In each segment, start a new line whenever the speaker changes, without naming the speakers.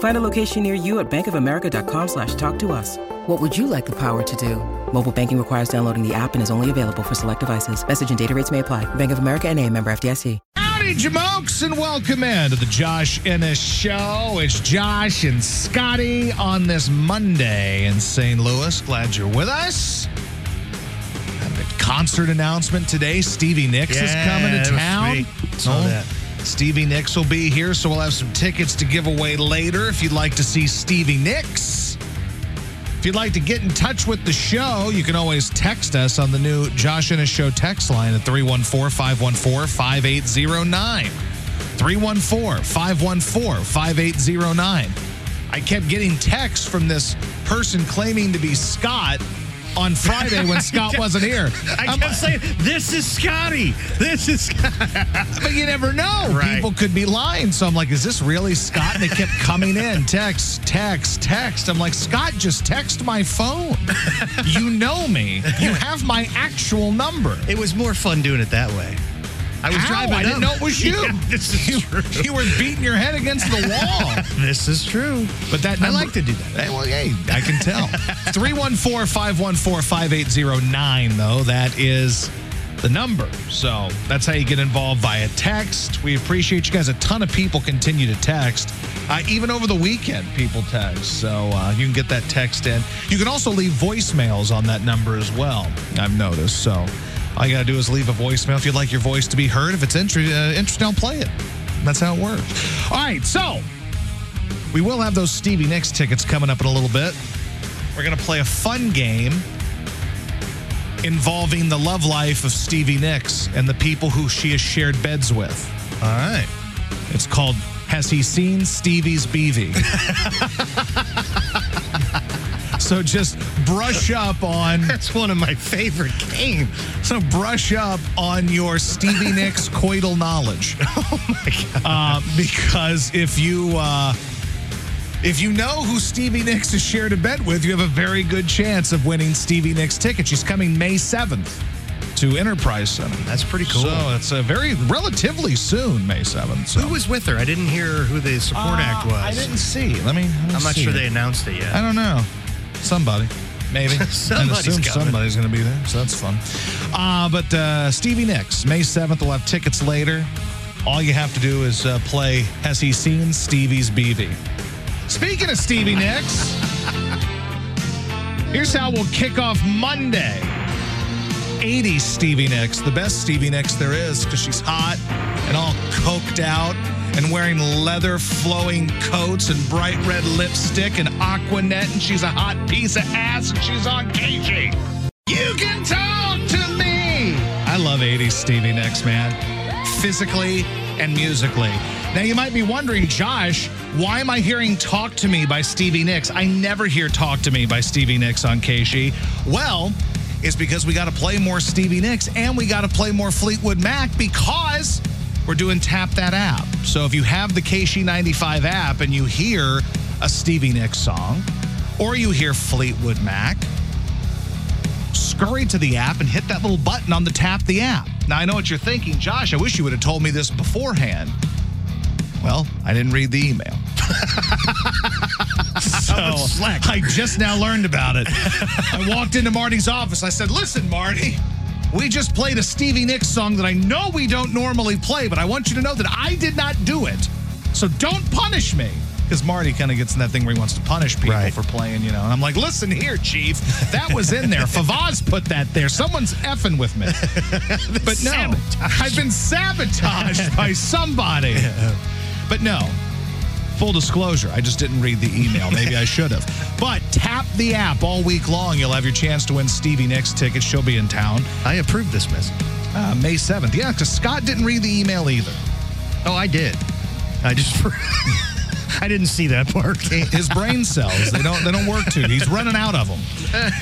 Find a location near you at bankofamerica.com slash talk to us. What would you like the power to do? Mobile banking requires downloading the app and is only available for select devices. Message and data rates may apply. Bank of America and a member FDIC.
Howdy, Jamokes, and welcome in to the Josh Ennis Show. It's Josh and Scotty on this Monday in St. Louis. Glad you're with us. Concert announcement today. Stevie Nicks is coming to town.
Saw
Oh,
that.
Stevie Nicks will be here, so we'll have some tickets to give away later if you'd like to see Stevie Nicks. If you'd like to get in touch with the show, you can always text us on the new Josh Ennis Show text line at 314 514 5809. 314 514 5809. I kept getting texts from this person claiming to be Scott on Friday when Scott wasn't here.
I
I'm-
kept saying, "This is Scotty. This is Scotty."
but you never know.
Right.
People could be lying. So I'm like, is this really Scott? And they kept coming in text, text, text. I'm like, Scott, just text my phone. you know me. You have my actual number.
It was more fun doing it that way. I was
How?
driving.
I didn't know it was you.
Yeah, this is
you,
true.
you were beating your head against the wall.
This is true.
But that
I like to do that.
Hey, well, hey, I can tell. 314 514 5809, though. That is the number. So that's how you get involved via text. We appreciate you guys. A ton of people continue to text. Uh, even over the weekend, people text. So uh, you can get that text in. You can also leave voicemails on that number as well, I've noticed. So all you got to do is leave a voicemail if you'd like your voice to be heard. If it's uh, interesting, I'll play it. That's how it works. All right, so we will have those Stevie Nicks tickets coming up in a little bit. We're going to play a fun game involving the love life of Stevie Nicks and the people who she has shared beds with.
All right.
It's called Has He Seen Stevie's Beavie? so just brush up on
That's one of my favorite games.
so brush up on your Stevie Nicks coital knowledge.
Oh my god.
Uh, because if you uh, if you know who Stevie Nicks has shared a bed with, you have a very good chance of winning Stevie Nicks ticket. She's coming May seventh to Enterprise Center.
That's pretty cool.
So it's a very relatively soon, May seventh. So.
Who was with her? I didn't hear who the support act was.
Uh, I didn't see. Let me. let me
I'm not sure
here.
they announced it yet.
I don't know. Somebody. Maybe.
Somebody's
and assume somebody's going to be there, so that's fun. Uh, but uh, Stevie Nicks, May 7th, we'll have tickets later. All you have to do is uh, play Has He Seen Stevie's Beavie? Speaking of Stevie Nicks, here's how we'll kick off Monday. 80s Stevie Nicks, the best Stevie Nicks there is because she's hot and all coked out and wearing leather flowing coats and bright red lipstick and Aqua Net and she's a hot piece of ass and she's on KSHE. You can talk to me. I love 80s Stevie Nicks, man. Physically and musically. Now you might be wondering, Josh, why am I hearing Talk to Me by Stevie Nicks? I never hear Talk to Me by Stevie Nicks on KSHE. Well, it's because we got to play more Stevie Nicks and we got to play more Fleetwood Mac because we're doing Tap That app. So if you have the KSHE95 app and you hear a Stevie Nicks song or you hear Fleetwood Mac, scurry to the app and hit that little button on the Tap the app. Now, I know what you're thinking, Josh, I wish you would have told me this beforehand. Well, I didn't read the email. so? I just now learned about it. I walked into Marty's office. I said, Listen, Marty, we just played a Stevie Nicks song that I know we don't normally play, but I want you to know that I did not do it. So don't punish me. Because Marty kind of gets in that thing where he wants to punish people
Right.
for playing, you know. And I'm like, listen here, Chief, that was in there. Favaz put that there. Someone's effing with me. but no,
Sabotage.
I've been sabotaged by somebody. But no, full disclosure, I just didn't read the email. Maybe I should have. But tap the app all week long. You'll have your chance to win Stevie Nicks tickets. She'll be in town
I approved this message.
uh, May 7th. Yeah, because Scott didn't read the email either.
Oh, I did. I just. I didn't see that part.
His brain cells, they don't they don't work too. He's running out of them.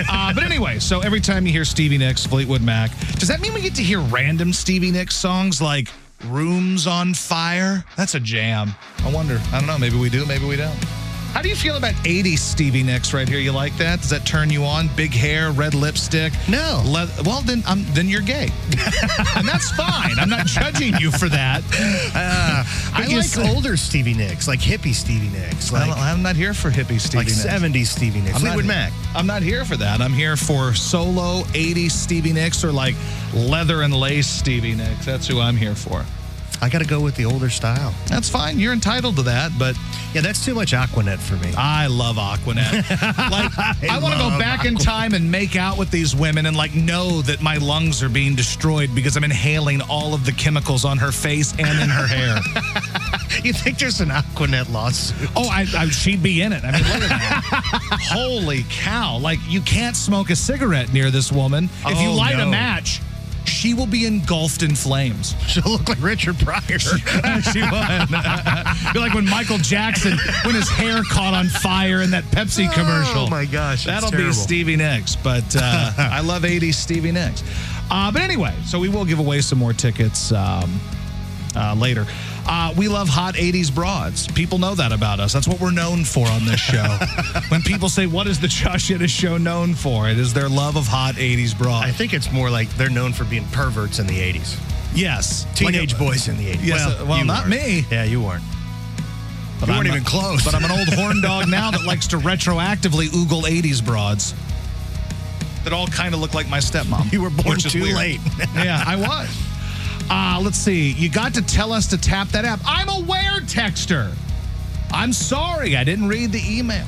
Uh, but anyway, so every time you hear Stevie Nicks, Fleetwood Mac, does that mean we get to hear random Stevie Nicks songs like Rooms on Fire? That's a jam. I wonder. I don't know. Maybe we do, maybe we don't. How do you feel about 80s Stevie Nicks right here? You like that? Does that turn you on? Big hair, red lipstick?
No.
Le- well, then um, then you're gay. and that's fine. I'm not judging you for that.
I like older Stevie Nicks, like hippie Stevie Nicks, Like,
I am not here for hippie Stevie
like
Nicks.
70s Stevie Nicks.
I'm
Fleetwood
not,
Mac.
I'm not here for that. I'm here for solo 80s Stevie Nicks or like leather and lace Stevie Nicks. That's who I'm here for.
I got to go with the older style.
That's fine. You're entitled to that, but
Yeah, that's too much Aqua Net for me.
I love Aqua Net. like I, want to go back in time and make out with these women and like know that my lungs are being destroyed because I'm inhaling all of the chemicals on her face and in her hair.
You think there's an Aqua Net lawsuit?
Oh, I, I, she'd be in it. I mean, look at that. Holy cow. Like, you can't smoke a cigarette near this woman. If oh, you
Oh,
light a match, she will be engulfed in flames.
She'll look like Richard Pryor.
she would. be like when Michael Jackson, when his hair caught on fire in that Pepsi commercial.
Oh my gosh,
That'll be. Stevie Nicks. But uh, I love 80s Stevie Nicks. Uh, but anyway, so we will give away some more tickets um, uh, later. Uh, we love hot 80s broads. People know that about us. That's what we're known for on this show. when people say, What is the Josh show known for? It is their love of hot 80s broads.
I think it's more like they're known for being perverts in the 80s.
yes.
Teenage
Like,
boys in the 80s.
Yes, uh, well, not
weren't.
me.
Yeah, you weren't.
But
You weren't
I'm
even
a-
close.
But I'm an old horn dog now that likes to retroactively oogle 80s broads that all kind of look like my stepmom.
You were born too
weird.
late.
yeah, I was. Uh, let's see. You got to tell us to tap that app. I'm aware, texter. I'm sorry. I didn't read the email.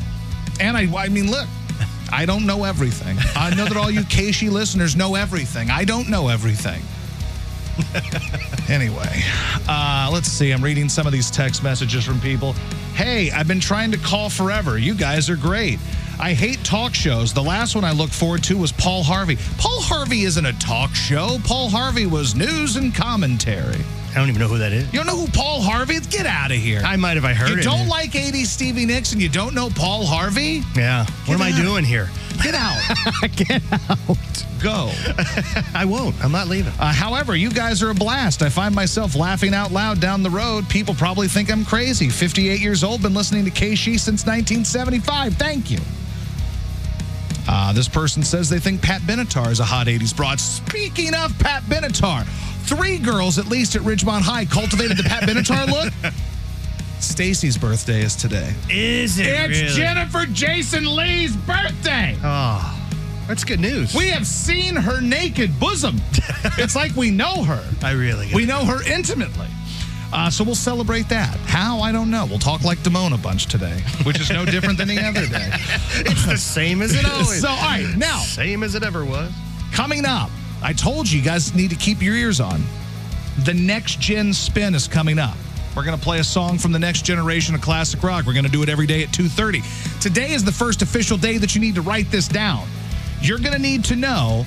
And I, I mean, look, I don't know everything. I know that all you KSHE listeners know everything. I don't know everything. Anyway, uh, let's see. I'm reading some of these text messages from people. Hey, I've been trying to call forever. You guys are great. I hate talk shows. The last one I looked forward to was Paul Harvey. Paul Harvey isn't a talk show. Paul Harvey was news and commentary.
I don't even know who that is.
You don't know who Paul Harvey is? Get out of here.
I might have I heard
you
it.
don't like 80 Stevie Nicks and you don't know Paul Harvey?
Yeah. What am I doing here?
Get out.
Get out.
Go.
I won't. I'm not leaving.
Uh, however, you guys are a blast. I find myself laughing out loud down the road. People probably think I'm crazy. 58 years old, been listening to KSHE since 1975. Thank you. Uh, this person says they think Pat Benatar is a hot 80s broad. Speaking of Pat Benatar, three girls at least at Ridgemont High cultivated the Pat Benatar look. Stacy's birthday is today.
Is it
It's Jennifer Jason Leigh's birthday.
Oh, that's good news.
We have seen her naked bosom. it's like we know her.
I really.
We know her intimately. Uh, so we'll celebrate that. How? I don't know. We'll talk like Damone a bunch today, which is no different than any other day.
it's the same as it always.
So, all right, now-
same as it ever was.
Coming up, I told you, you guys need to keep your ears on. The next gen spin is coming up. We're going to play a song from the next generation of classic rock. We're going to do it every day at 2:30. Today is the first official day that you need to write this down. You're going to need to know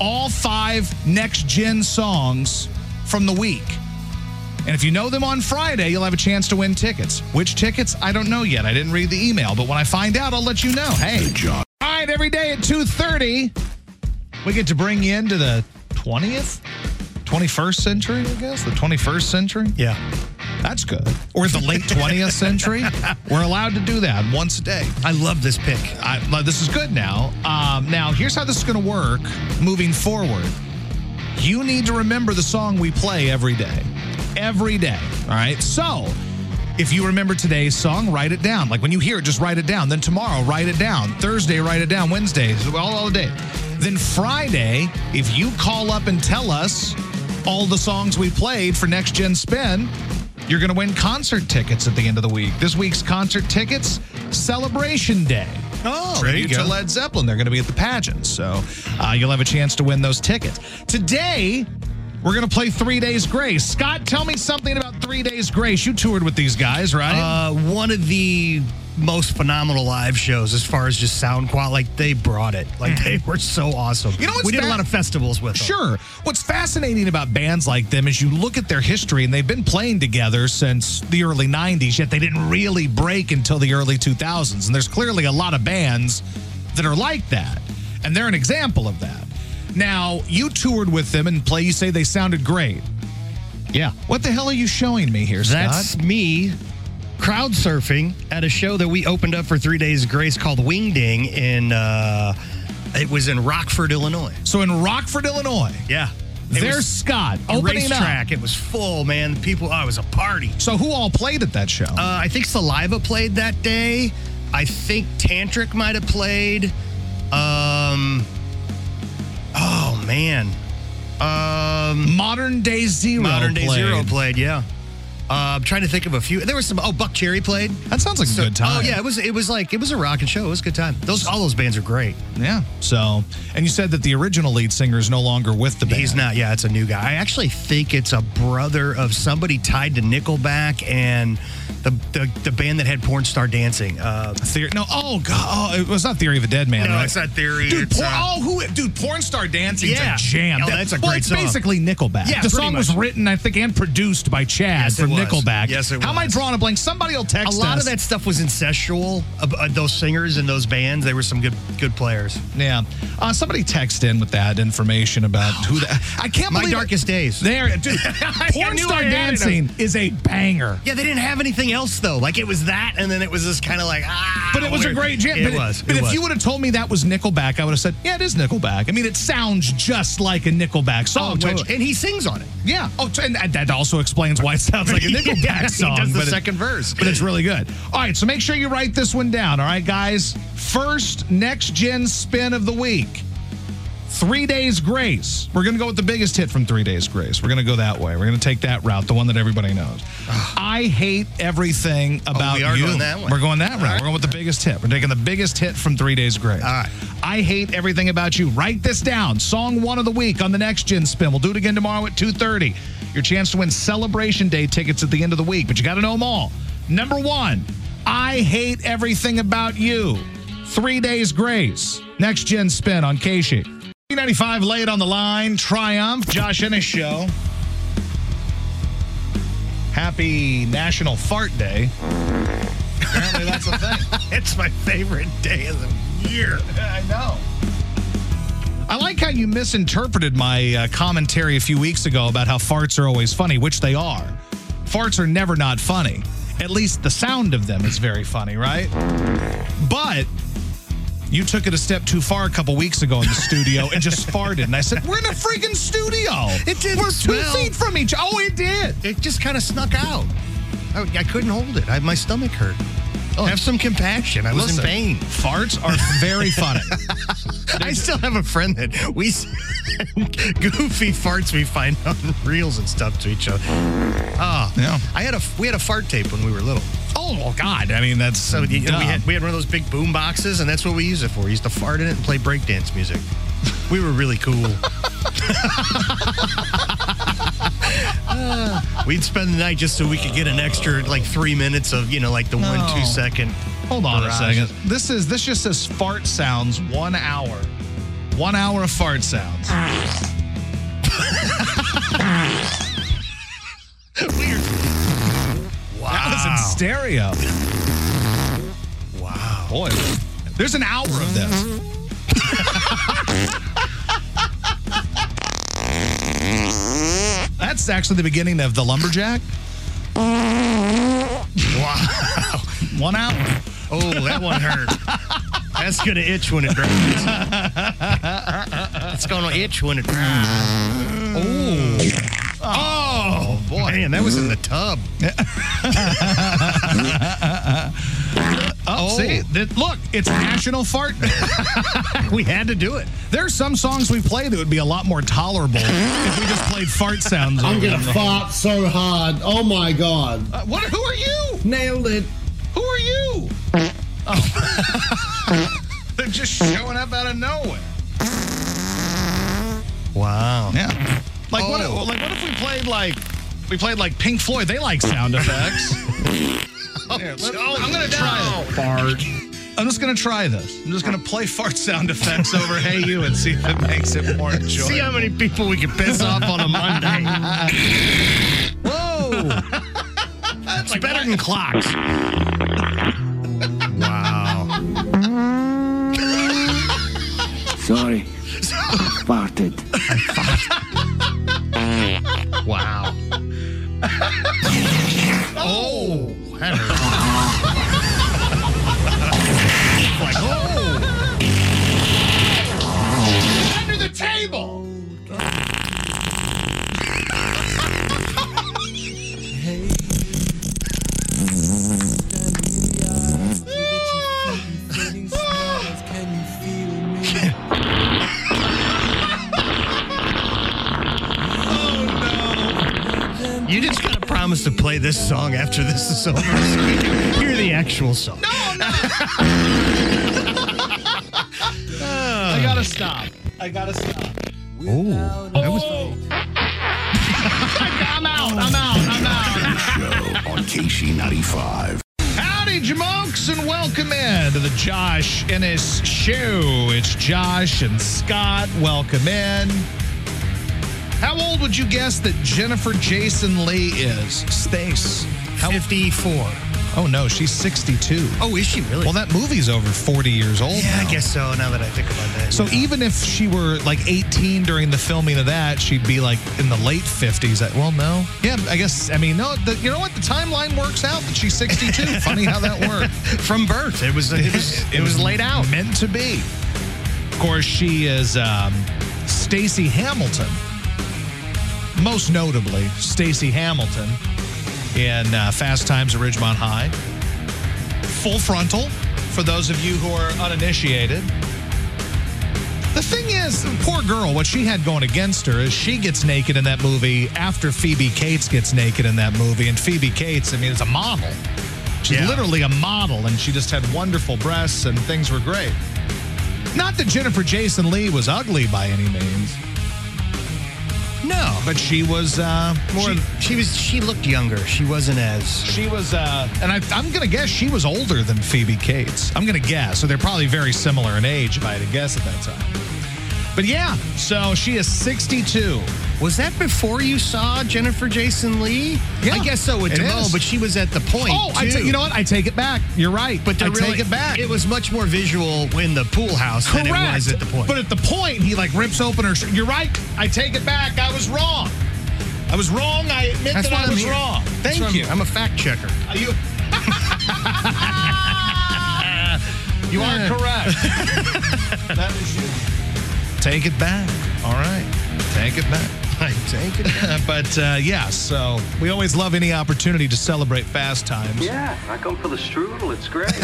all 5 next gen songs from the week. And if you know them on Friday, you'll have a chance to win tickets. Which tickets? I don't know yet. I didn't read the email, but when I find out, I'll let you know. Hey, All right, every day at 2:30, we get to bring you into the 20th, 21st century, I guess, the 21st century.
Yeah.
That's good. Or the late 20th century. We're allowed to do that once a day.
I love this pick.
I, this is good now. Um, now, here's how this is going to work moving forward. You need to remember the song we play every day. Every day. All right. So, if you remember today's song, write it down. Like when you hear it, just write it down. Then tomorrow, write it down. Thursday, write it down. Wednesday, all, all day. Then Friday, if you call up and tell us all the songs we played for Next Gen Spin, you're going to win concert tickets at the end of the week. This week's concert tickets, Celebration Day.
Oh,
Tribute to Led Zeppelin. They're going to be at the pageant. So uh, you'll have a chance to win those tickets. Today, we're going to play Three Days Grace. Scott, tell me something about Three Days Grace. You toured with these guys, right?
Uh, one of the most phenomenal live shows as far as just sound quality. Like they brought it. Like they were so awesome.
Mm-hmm. You know what's
we did
fa-
a lot of festivals with them.
Sure. What's fascinating about bands like them is you look at their history and they've been playing together since the early 90s, yet they didn't really break until the early 2000s. And there's clearly a lot of bands that are like that. And they're an example of that. Now, you toured with them and play, you say they sounded great.
Yeah.
What the hell are you showing me here, Scott?
That's me crowd surfing at a show that we opened up for three days grace called Wingding in uh it was in Rockford, Illinois.
so in Rockford, Illinois,
Yeah. It
there's Scott opening up.
It was full, man. The people oh, it was a party.
So who all played at that show?
Uh, I think Saliva played that day. I think Tantric might have played. Um, oh man, um,
Modern Day Zero.
Modern Day
played.
Zero played. Yeah, uh, I'm trying to think of a few. There was some. Oh, Buckcherry played.
That sounds like a good time.
Oh yeah, it was. It was like it was a rocking show. It was a good time. Those all those bands are great.
Yeah. So, and you said that the original lead singer is no longer with the band.
He's not. Yeah, it's a new guy. I actually think it's a brother of somebody tied to Nickelback and the the, the band that had Porn Star Dancing. Uh,
Theory. No. Oh God. Oh, it was not Theory of a Dead Man.
No,
right?
it's not Theory.
Dude, por-
uh,
oh, who? Dude, Porn Star Dancing
Yeah.
a jam.
Oh, that's a
well,
great
it's
song.
basically Nickelback.
Yeah,
the song was written, I think, and produced by Chad
Yes,
from
was.
Nickelback.
Yes, it was.
How am I
was.
drawing a blank? Somebody will text.
a lot
us.
of that stuff was incestual. Uh, uh, those singers and those bands, they were some good good players.
Yeah. Uh, somebody text in with that information about who that. I can't
My
believe it.
darkest days.
There, dude. Porn Star
I had it.
Dancing is a banger.
Yeah, they didn't have anything else though. Like it was that, and then it was this kind of like ah.
But it was a great jam.
It
but
was.
But
it
if
was.
you would have told me that was Nickelback, I would have said, yeah, it is Nickelback. I mean, it sounds just like a Nickelback
Oh,
song.
totally.
Which,
and he sings on it.
yeah. Oh, t- and that also explains why it sounds like a Nickelback
Yeah,
song.
He does the
but it-
second verse.
but it's really good. All right, so make sure you write this one down. All right, guys. First next gen spin of the week. Three Days Grace. We're going to go with the biggest hit from Three Days Grace. We're going to go that way. We're going to take that route, the one that everybody knows. I hate everything about
we are
you.
going that way.
We're going that route.
right.
We're going with the biggest hit. We're taking the biggest hit from Three Days Grace.
All right.
I hate everything about you. Write this down. Song one of the week on the next gen spin. We'll do it again tomorrow at 2:30. Your chance to win Celebration Day tickets at the end of the week, but you got to know them all. Number one, I hate everything about you. Three Days Grace. Next gen spin on KSHE. 95 laid on the line. Triumph. Josh Ennis show. Happy National Fart Day. Apparently that's a thing.
it's my favorite day of the year.
I know. I like how you misinterpreted my uh, commentary a few weeks ago about how farts are always funny, which they are. Farts are never not funny. At least the sound of them is very funny, right? But you took it a step too far a couple weeks ago in the studio and just farted. And I said, We're in a freaking studio.
It didn't
We're two
smell.
feet from each Oh, it did.
It just kind of snuck out. I, I couldn't hold it. I, my stomach hurt.
Oh.
Have some compassion. I was
Listen,
in pain.
Farts are very funny.
I still have a friend that we goofy farts we find on reels and stuff to each other. Oh,
Yeah.
I had a we had a fart tape when we were little.
oh, well, God. I mean, that's
So we, we had we had one of those big boom boxes, and that's what we use it for. We used to fart in it and play breakdance music. We were really cool. Uh, We'd spend the night just so we could get an extra like three minutes of you know like the one two second.
Hold on
barrage.
a second. This is this just says fart sounds one hour. One hour of fart sounds. Weird. Wow. That was in stereo.
Wow.
Boy, there's an hour of this. That's actually the beginning of the lumberjack.
Wow.
One hour.
Oh, that one hurt. That's gonna itch when it dries. it's gonna itch when it dries. Oh. Oh.
boy.
Man, that was in the tub.
Oh, see, th- look, it's National Fart Day.
we had to do it.
There's some songs we play that would be a lot more tolerable if we just played fart sounds.
I'm gonna fart so hard. Oh my god.
Uh, what? Who are you?
Nailed it.
Who are you? Oh. They're just showing up out of nowhere.
Wow.
Yeah. Like what?
Oh.
Like what if we played like we played like Pink Floyd? They like sound effects. Oh, Here, let- oh, I'm gonna try this.
Fart.
I'm just gonna try this. I'm just gonna play fart sound effects over "Hey You" and see if it makes it more enjoyable.
See how many people we can piss off on a Monday.
Whoa!
It's better than clocks.
Sorry. Farted.
Wow. oh, like, oh.
Under the table.
To play this song after this is over. so we can hear the actual song.
I gotta stop. I gotta stop.
Oh, that was.
I'm out. I'm out. I'm out.
Show on KSHE95.
Howdy, Jamokes, and welcome in to the Josh Ennis Show. It's Josh and Scott. Welcome in. How old would you guess that Jennifer Jason Leigh is? Stace. How?
54.
Oh no, she's 62.
Oh, is she really?
Well, that movie's over 40 years old.
yeah, I guess so. Now that I think about that.
So even if she were like 18 during the filming of that, she'd be like in the late 50s. Uh, Well, no. Yeah, I guess. I mean, no. The, you know what? The timeline works out that she's 62. Funny how that worked.
from birth, it was it was it was laid out.
Meant to be. Of course, she is um, Stacy Hamilton. Most notably, Stacy Hamilton in uh, Fast Times at Ridgemont High. Full frontal for those of you who are uninitiated. The thing is, poor girl, what she had going against her is she gets naked in that movie after Phoebe Cates gets naked in that movie. And Phoebe Cates, I mean, is a model. She's
Yeah.
literally a model, and she just had wonderful breasts, and things were great. Not that Jennifer Jason Leigh was ugly by any means,
No,
but she was uh,
more.
She,
She, was. She looked younger. She wasn't as.
she was, uh, and I, I'm going to guess she was older than Phoebe Cates. I'm to guess. So they're probably very similar in age, if I had to guess at that time. But yeah, so she is 62.
Was that before you saw Jennifer Jason Leigh?
Yeah,
I guess so with
Damone,
but she was at the point.
Oh, I
too.
ta- you know what? I take it back. You're right.
But
I
really,
take it back.
It was much more visual in the pool house
Correct.
than it was at the point.
But at the point, he like rips open her. Sh- You're right. I take it back. I was wrong. I was wrong. I admit
That's
that I
I'm
was
here.
wrong.
That's
Thank
I'm
you.
I'm a fact checker.
Are you. you are correct. that is you. Take it back. All right. Take it back.
I take it.
but uh, yeah, so we always love any opportunity to celebrate fast times.
Yeah, I come for the strudel. It's great.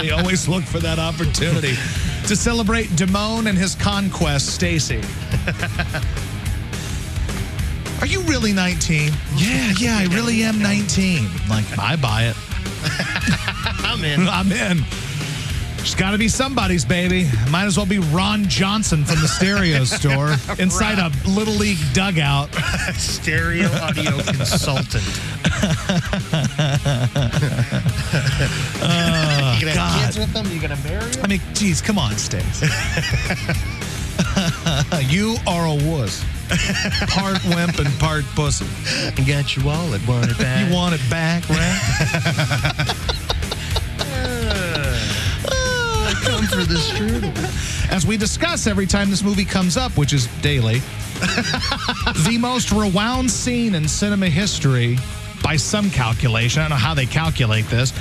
We always look for that opportunity to celebrate Damone and his conquest, Stacy. Are you really 19? Yeah, yeah, I really am 19. Like, I buy it.
I'm in.
I'm in. It's got to be somebody's baby. Might as well be Ron Johnson from the stereo store inside a little league dugout.
Stereo audio consultant. Oh, you gonna
God.
have kids with them? You gonna marry them?
I mean, geez, come on, Stace. you are a wuss. Part wimp and part pussy.
I got your wallet, want it back.
You want it back, right?
For strudel.
As we discuss every time this movie comes up, which is daily, the most rewound scene in cinema history, by some calculation, I don't know how they calculate this,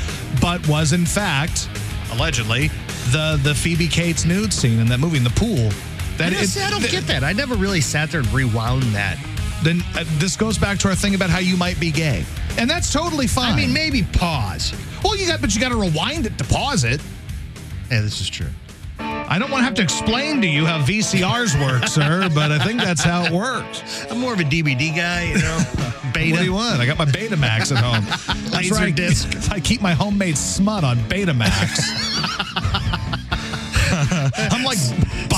but was in fact, allegedly, the the Phoebe Cates nude scene in that movie in the pool. That
I, just,
it-
I don't
th-
get that. I never really sat there and rewound that.
then uh, this goes back to our thing about how you might be gay. And that's totally fine.
I mean, maybe pause.
well, you got, but you got to rewind it to pause it.
Yeah, this is true.
I don't want to have to explain to you how VCRs work, sir, but I think that's how it works.
I'm more of a DVD guy, you know. Beta.
What do you want? I got my Betamax at home. That's
Laser
right.
disc.
I keep my homemade smut on Betamax. I'm like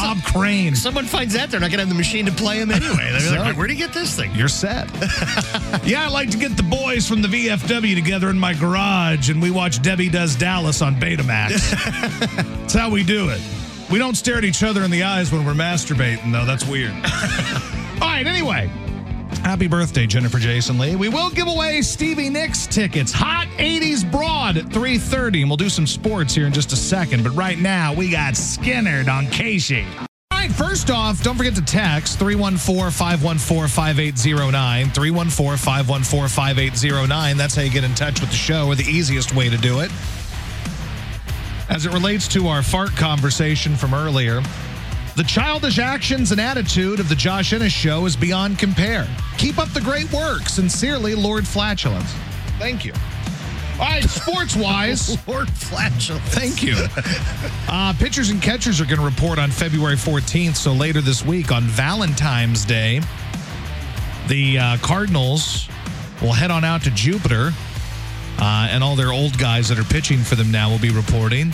Bob Crane.
Someone finds that they're not going to have the machine to play them anyway. They're
So-
like, where'd he get this thing?
You're set. yeah, I like to get the boys from the VFW together in my garage and we watch Debbie Does Dallas on Betamax. That's how we do it. We don't stare at each other in the eyes when we're masturbating, though. That's weird. All right, anyway. Happy birthday, Jennifer Jason Leigh. We will give away Stevie Nicks tickets. Hot 80s Broad at 3.30. And we'll do some sports here in just a second. But right now, we got Skynyrd on KSHE. All right, first off, don't forget to text 314 514 5809. 314 514 5809. That's how you get in touch with the show, or the easiest way to do it. As it relates to our fart conversation from earlier, the childish actions and attitude of the Josh Ennis show is beyond compare. Keep up the great work. Sincerely, Lord Flatulence. Thank you. All right, sports wise.
Lord Flatulence.
Thank you. Uh, pitchers and catchers are going to report on February 14th. So later this week on Valentine's Day, the uh, Cardinals will head on out to Jupiter, uh, and all their old guys that are pitching for them now will be reporting.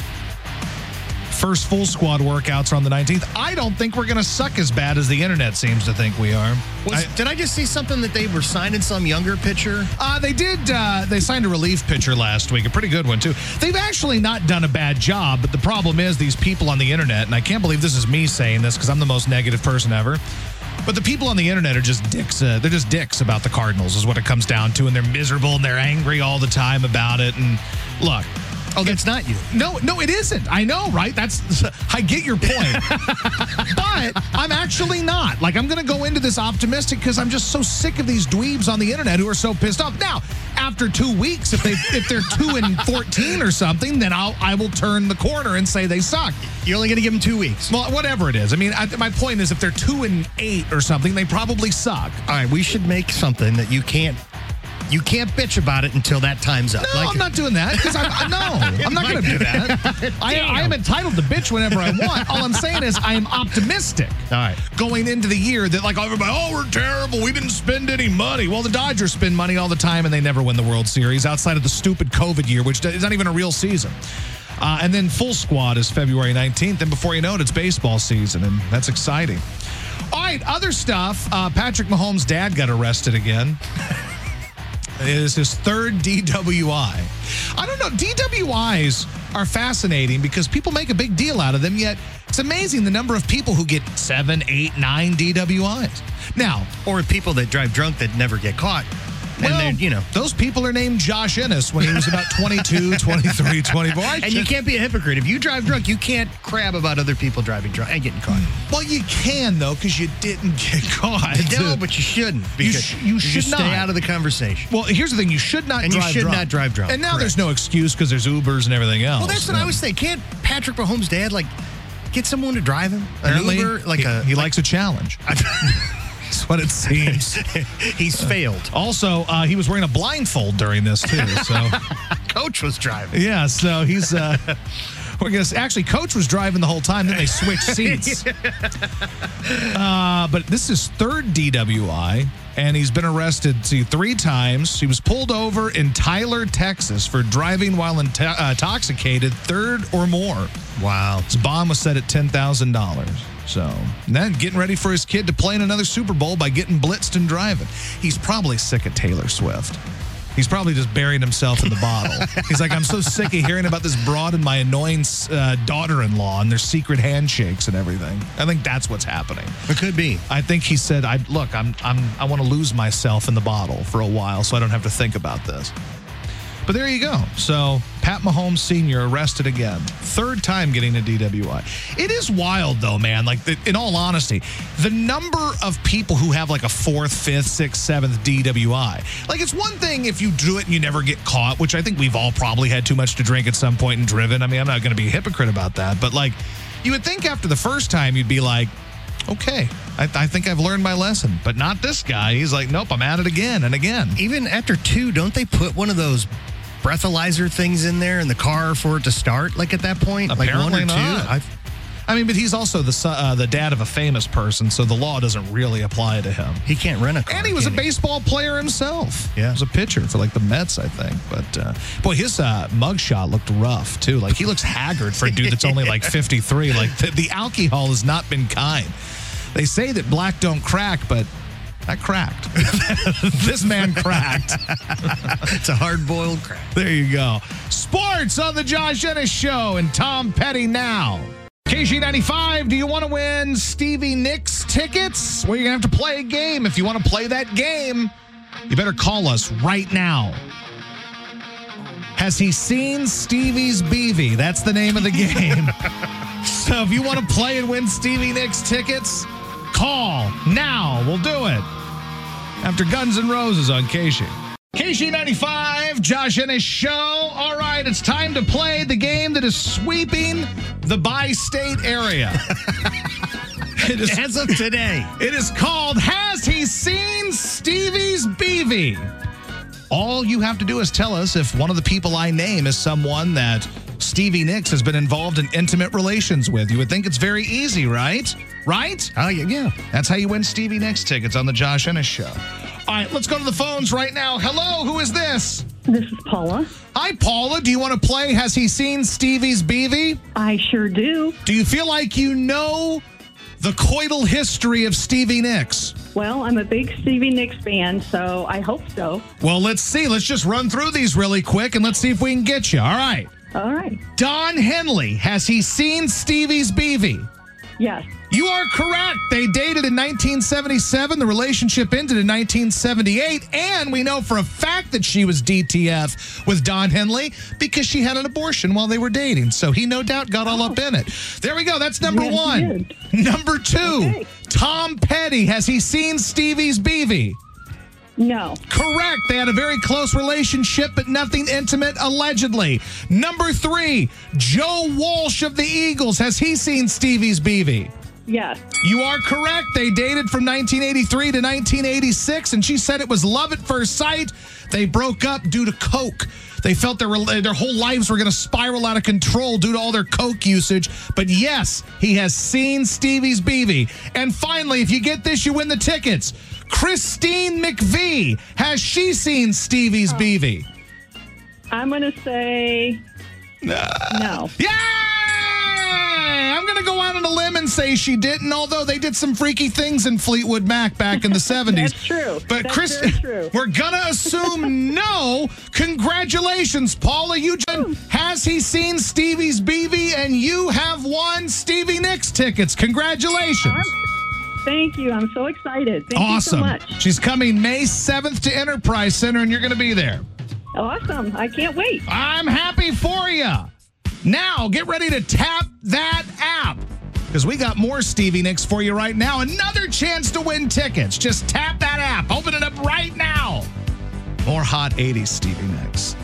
First full squad workouts are on the 19th. I don't think we're going to suck as bad as the internet seems to think we are.
Was,
I-
did I just see something that they were signing some younger pitcher?
Uh, they did. Uh, they signed a relief pitcher last week, a pretty good one too. They've actually not done a bad job, but the problem is these people on the internet, and I can't believe this is me saying this because I'm the most negative person ever. But the people on the internet are just dicks. Uh, they're just dicks about the Cardinals, is what it comes down to, and they're miserable and they're angry all the time about it. And look,
Oh, that's not you.
no, no, it isn't. I know, right? That's I get your point. but I'm actually not. Like I'm going to go into this optimistic because I'm just so sick of these dweebs on the internet who are so pissed off. Now, after 2 weeks if they if they're 2 and 14 or something, then I'll I will turn the corner and say they suck.
You're only going to give them two weeks.
Well, whatever it is. I mean, I, my point is if they're 2 and 8 or something, they probably suck.
All right, we should make something that you can't you can't bitch about it until that time's up.
No,
Like-
I'm not doing that because I'm no, I'm not going to do that. I, I am entitled to bitch whenever I want. All I'm saying is I am optimistic.
All right.
Going into the year that like everybody, oh, we're terrible. We didn't spend any money. Well, the Dodgers spend money all the time and they never win the World Series outside of the stupid COVID year, which is not even a real season. Uh, and then full squad is February 19th, and before you know it, it's baseball season, and that's exciting. All right, other stuff. Uh, Patrick Mahomes' dad got arrested again. It is his third DWI. I don't know. DWIs are fascinating because people make a big deal out of them, yet it's amazing the number of people who get seven, eight, nine DWIs. Now,
or people that drive drunk that never get caught. And
well,
you know,
those people are named Josh Ennis when he was about 22, 23, 24. I
and you can't be a hypocrite. If you drive drunk, you can't crab about other people driving drunk and getting caught.
Well, you can, though, because you didn't get caught.
No, but you shouldn't.
You sh- you should
stay
not.
out of the conversation.
Well, here's the thing: you should not
And you
drive
should
drunk.
not drive drunk,
And now
correct.
there's no excuse because there's Ubers and everything else.
Well, that's what I was saying. Can't Patrick Mahomes' dad like get someone to drive him? An
Apparently,
Uber, like
he,
a
he
like-
likes a challenge. That's what it seems.
He's failed.
Also, uh, he was wearing a blindfold during this too. So
Coach was driving.
yeah, so he's. Uh, we're gonna actually, coach was driving the whole time. Then they switched seats. Uh, but this is third DWI, and he's been arrested see, three times. He was pulled over in Tyler, Texas, for driving while uh, intoxicated, third or more.
Wow.
His bond was set at ten thousand dollars. So and then getting ready for his kid to play in another Super Bowl by getting blitzed and driving. He's probably sick of Taylor Swift. He's probably just burying himself in the bottle. He's like, I'm so sick of hearing about this broad and my annoying uh, daughter-in-law and their secret handshakes and everything. I think that's what's happening.
It could be.
I think he said, "I look, I'm, I'm, I want to lose myself in the bottle for a while, so I don't have to think about this." But there you go. So Pat Mahomes Sr. arrested again, third time getting a DWI. It is wild though, man. Like the, in all honesty, the number of people who have like a fourth, fifth, sixth, seventh DWI. Like it's one thing if you do it and you never get caught, which I think we've all probably had too much to drink at some point and driven. I mean, I'm not going to be a hypocrite about that, but like you would think after the first time you'd be like, okay, I, I think I've learned my lesson, but not this guy. He's like, nope, I'm at it again and again.
Even after two, don't they put one of those breathalyzer things in there in the car for it to start? Like at that point, like one
Apparently
or two.
not.
I,
I mean, but he's also the son- uh, the dad of a famous person, so the law doesn't really apply to him.
he can't rent a car.
And he was a
can
baseball player himself.
Yeah.
he was a pitcher for like the Mets, I think. But uh, boy, his uh, mugshot looked rough too. Like he looks haggard for a dude that's only like 53. Like the, the alcohol has not been kind. They say that black don't crack, but that cracked. this man cracked.
It's a hard boiled crack.
There you go. Sports on the Josh Ennis Show and Tom Petty now. KSHE95, do you want to win Stevie Nicks tickets? Well, you're going to have to play a game. If you want to play that game, you better call us right now. Has he seen Stevie's Beavie? That's the name of the game. so if you want to play and win Stevie Nicks tickets, call now. We'll do it. After Guns N' Roses on KSHE. KSHE95, Josh Ennis Show. All right, it's time to play the game that is sweeping the bi state area. it, is,
As of today.
it is called Has He Seen Stevie's Beavie? All you have to do is tell us if one of the people I name is someone that Stevie Nicks has been involved in intimate relations with. You would think it's very easy, right? Right?
Oh, yeah. yeah.
That's how you win Stevie Nicks tickets on the Josh Ennis Show. All right, let's go to the phones right now. Hello, who is this?
This is Paula.
Hi, Paula. Do you want to play Has He Seen Stevie's Beavie?
I sure do.
Do you feel like you know the coital history of Stevie Nicks?
Well, I'm a big Stevie Nicks fan, so I hope so.
Well, let's see. Let's just run through these really quick and let's see if we can get you. All right.
All right.
Don Henley, has he seen Stevie's Beavie?
Yes.
You are correct. They dated in 1977. The relationship ended in 1978. And we know for a fact that she was DTF with Don Henley because she had an abortion while they were dating. So he no doubt got all up oh. in it. There we go. That's number
Yes,
one. Number two,
Okay.
Tom Petty. Has he seen Stevie's Beavie?
No.
Correct. They had a very close relationship, but nothing intimate, allegedly. Number three, Joe Walsh of the Eagles. Has he seen Stevie's Beavie?
Yes.
You are correct. They dated from 1983 to 1986, and she said it was love at first sight. They broke up due to coke. They felt their their whole lives were going to spiral out of control due to all their coke usage. But yes, he has seen Stevie's Beavie. And finally, if you get this, you win the tickets. Christine McVie has she seen Stevie's oh. Beavie?
I'm going to say no.
Yay! I'm going to go out on a limb and say she didn't, although they did some freaky things in Fleetwood Mac back in the 70s.
That's true.
But
That's
Chris,
true.
we're going to assume no. Congratulations, Paula. You just, has he seen Stevie's Beavie? And you have won Stevie Nicks tickets. Congratulations.
Thank you. I'm so excited. Thank
awesome.
you so much.
She's coming May 7th to Enterprise Center, and you're going to be there.
Awesome. I can't wait.
I'm happy for you. Now, get ready to tap that app because we got more Stevie Nicks for you right now. Another chance to win tickets. Just tap that app. Open it up right now. More hot 80s Stevie Nicks.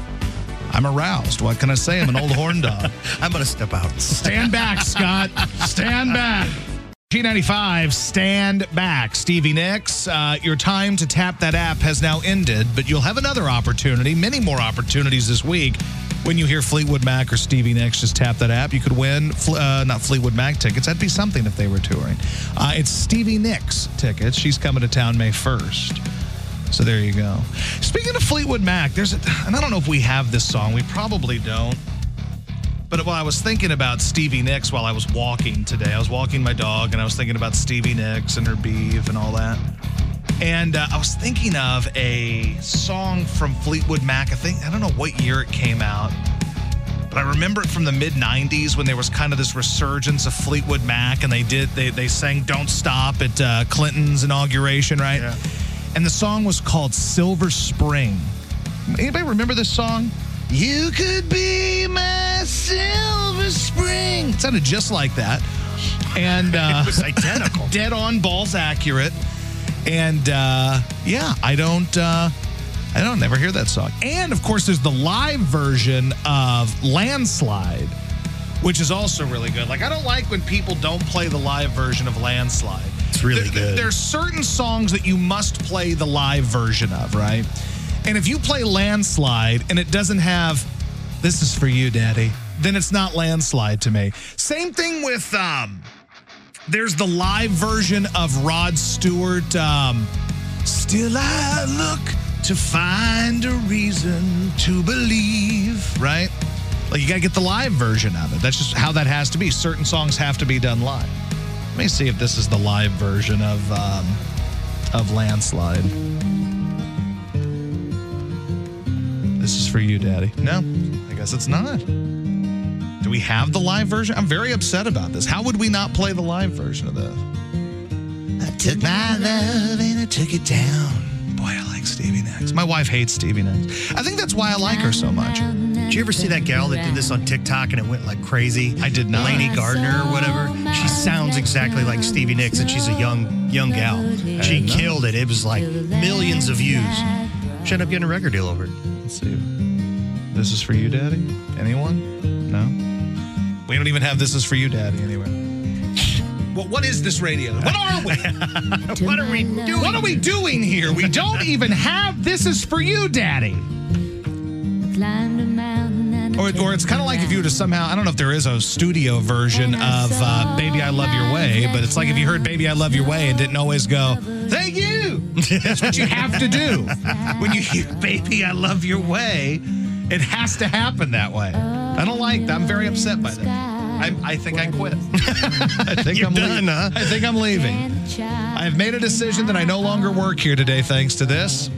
I'm aroused. What can I say? I'm an old horn dog.
I'm going to step out.
Stand back, Scott. Stand back. G95, stand back. Stevie Nicks, uh, your time to tap that app has now ended, but you'll have another opportunity, many more opportunities this week. When you hear Fleetwood Mac or Stevie Nicks, just tap that app. You could win, uh, not Fleetwood Mac tickets. That'd be something if they were touring. Uh, it's Stevie Nicks tickets. She's coming to town May 1st. So there you go. Speaking of Fleetwood Mac, there's a, and I don't know if we have this song. We probably don't. But while I was thinking about Stevie Nicks while I was walking today, I was walking my dog and I was thinking about Stevie Nicks and her beef and all that. And uh, I was thinking of a song from Fleetwood Mac. I think, I don't know what year it came out, but I remember it from the mid 90s when there was kind of this resurgence of Fleetwood Mac and they did, they, they sang Don't Stop at uh, Clinton's inauguration, right?
Yeah.
And the song was called Silver Spring. Anybody remember this song? You could be my silver spring. It sounded just like that. And uh,
It was identical.
dead on, balls accurate. And uh, yeah, I don't, uh, I don't never hear that song. And of course, there's the live version of Landslide, which is also really good. Like, I don't like when people don't play the live version of Landslide.
It's really
there-
good.
There's certain songs that you must play the live version of, right? And if you play Landslide and it doesn't have "This is for you, Daddy," then it's not Landslide to me. Same thing with um. There's the live version of Rod Stewart. Um, Still, I look to find a reason to believe. Right? Like you got to get the live version of it. That's just how that has to be. Certain songs have to be done live. Let me see if this is the live version of um, of Landslide. This is for you, Daddy. No, I guess it's not. Do we have the live version? I'm very upset about this. How would we not play the live version of this? I took my love and I took it down. Boy, I like Stevie Nicks. My wife hates Stevie Nicks. I think that's why I like her so much.
Did you ever see that gal that did this on TikTok and it went like crazy?
I did not.
Lainey Gardner or whatever. She sounds exactly like Stevie Nicks, and she's a young young gal. She killed it. It was like millions of views. She ended up getting a record deal over it.
Let's see. This is for you, Daddy? Anyone? No? We don't even have This is for you, Daddy, anyway. Well, what is this radio? What are we?
What are we doing?
What are we doing here? We don't even have This is for you, Daddy. Or, or it's kind of like if you were to somehow, I don't know if there is a studio version of uh, Baby I Love Your Way, but it's like if you heard Baby I Love Your Way and didn't always go, Thank you. That's what you have to do. When you hear Baby I Love Your Way, it has to happen that way. I don't like that. I'm very upset by that. I, I think I quit. I think
You're
I'm
done,
leaving.
huh?
I think I'm leaving. I've made a decision that I no longer work here today thanks to this.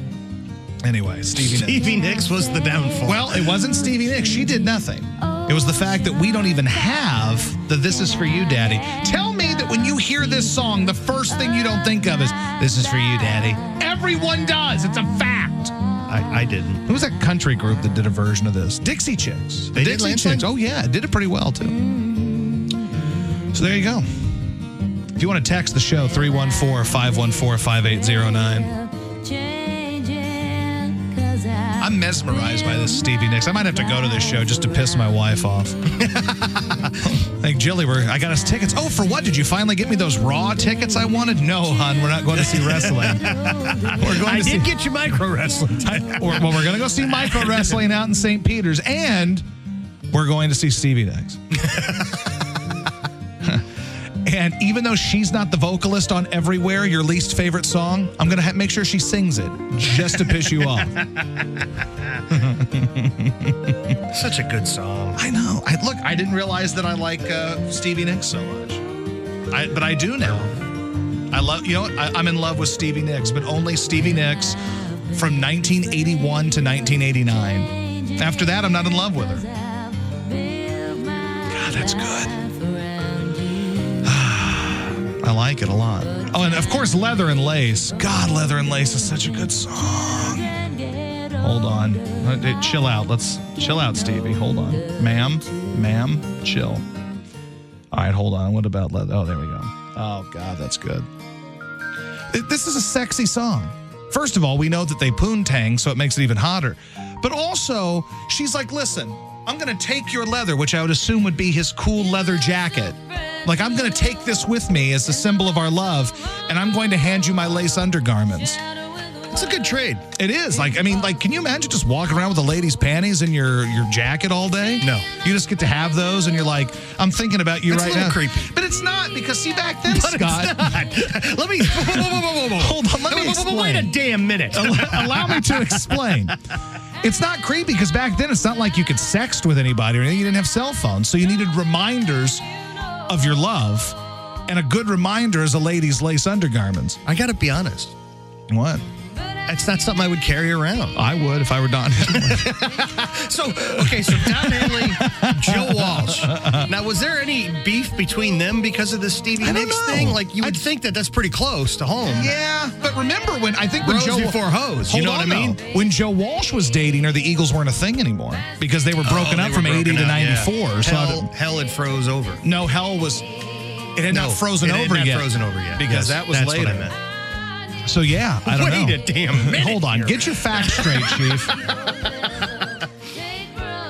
Anyway, Stevie Nicks.
Stevie Nicks was the downfall.
Well, it wasn't Stevie Nicks. She did nothing. It was the fact that we don't even have the This Is For You, Daddy. Tell when you hear this song, the first thing you don't think of is This Is For You, Daddy. Everyone does. It's a fact.
I, I didn't.
Who was that country group that did a version of this? Dixie Chicks.
They did
Dixie
Landslide?
Chicks. Oh, yeah. It did it pretty well, too. So there you go. If you want to text the show, 314 514 5809. I'm mesmerized by this Stevie Nicks. I might have to go to this show just to piss my wife off. Jilly, we're, I got us tickets. Oh, for what? Did you finally get me those Raw tickets I wanted? No, hon, we're not going to see wrestling. We're going
I
to see.
did get you micro wrestling.
I- or- well, we're going to go see micro wrestling out in St. Peter's, and we're going to see Stevie Nicks. and even though she's not the vocalist on Everywhere, your least favorite song, I'm going to ha- make sure she sings it just to piss you off.
Such a good song.
I know. I look. I didn't realize that I like uh, Stevie Nicks so much, I, but I do now. I love. You know, what? I, I'm in love with Stevie Nicks, but only Stevie Nicks from 1981 to 1989. After that, I'm not in love with her. God, that's good. I like it a lot. Oh, and of course, Leather and Lace. God, Leather and Lace is such a good song. Hold on. Uh, uh, Chill out. Let's chill out, Stevie. Hold on. Ma'am, ma'am, chill. All right, hold on. What about Leather? Oh, there we go. Oh, God, that's good. This is a sexy song. First of all, we know that they poontang, so it makes it even hotter. But also, she's like, listen, I'm going to take your leather, which I would assume would be his cool leather jacket. Like, I'm going to take this with me as a symbol of our love, and I'm going to hand you my lace undergarments.
It's a good trade.
It is. Like, I mean, like, can you imagine just walking around with a lady's panties in your your jacket all day?
No.
You just get to have those, and you're like, I'm thinking about you
It's
right now.
creepy.
But it's not because see back then,
But
Scott.
Let me. Whoa, whoa, whoa.
Hold on, let me
Wait- wait- a damn minute.
Allow allow me to explain. It's not creepy because back then it's not like you could sext with anybody or anything. You didn't have cell phones, so you needed reminders of your love, and a good reminder is a lady's lace undergarments.
I got to be honest.
What?
It's not something I would carry around.
I would if I were Don.
So, okay, so Don Henley, Joe Walsh. Now, was there any beef between them because of the Stevie
I don't
Nicks
know.
thing? Like, you would
I-
think that that's pretty close to home.
Yeah, but remember when I think when
Bros
Joe
before hoes, you
Hold
know what I mean?
though. When Joe Walsh was dating her, the Eagles weren't a thing anymore because they were oh, broken
Oh,
up
they
from
were
eighty
broken
to
up, yeah.
ninety four. So
Hell,
don't-
hell had froze over.
no, hell was it had
No,
not frozen
it had
over
not
yet.
frozen over yet.
because
Yes,
that was
that's
later.
What I meant.
So yeah, I don't
Wait
know.
a damn minute
Hold on,
here.
get your facts straight, Chief.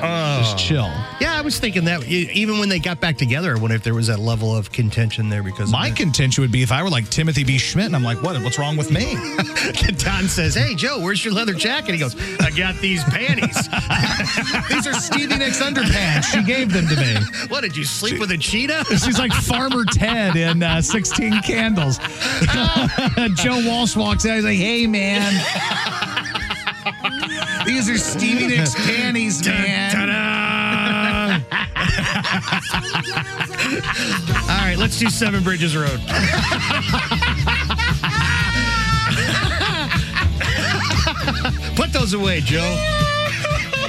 Just chill.
Yeah, I was thinking that even when they got back together, I wonder if there was that level of contention there because
My
that.
contention would be if I were like Timothy B. Schmit and I'm like, what? What's wrong with me?
Don says, "Hey Joe, where's your leather jacket?" He goes, "I got these panties."
These are Stevie Nicks underpants. She gave them to me.
what did you sleep with a cheetah?
She's like Farmer Ted in uh, 16 Candles. Joe Walsh walks out. He's like, hey, man. These are Stevie Nicks panties, man.
Ta-da! All right, let's do Seven Bridges Road. Put those away, Joe.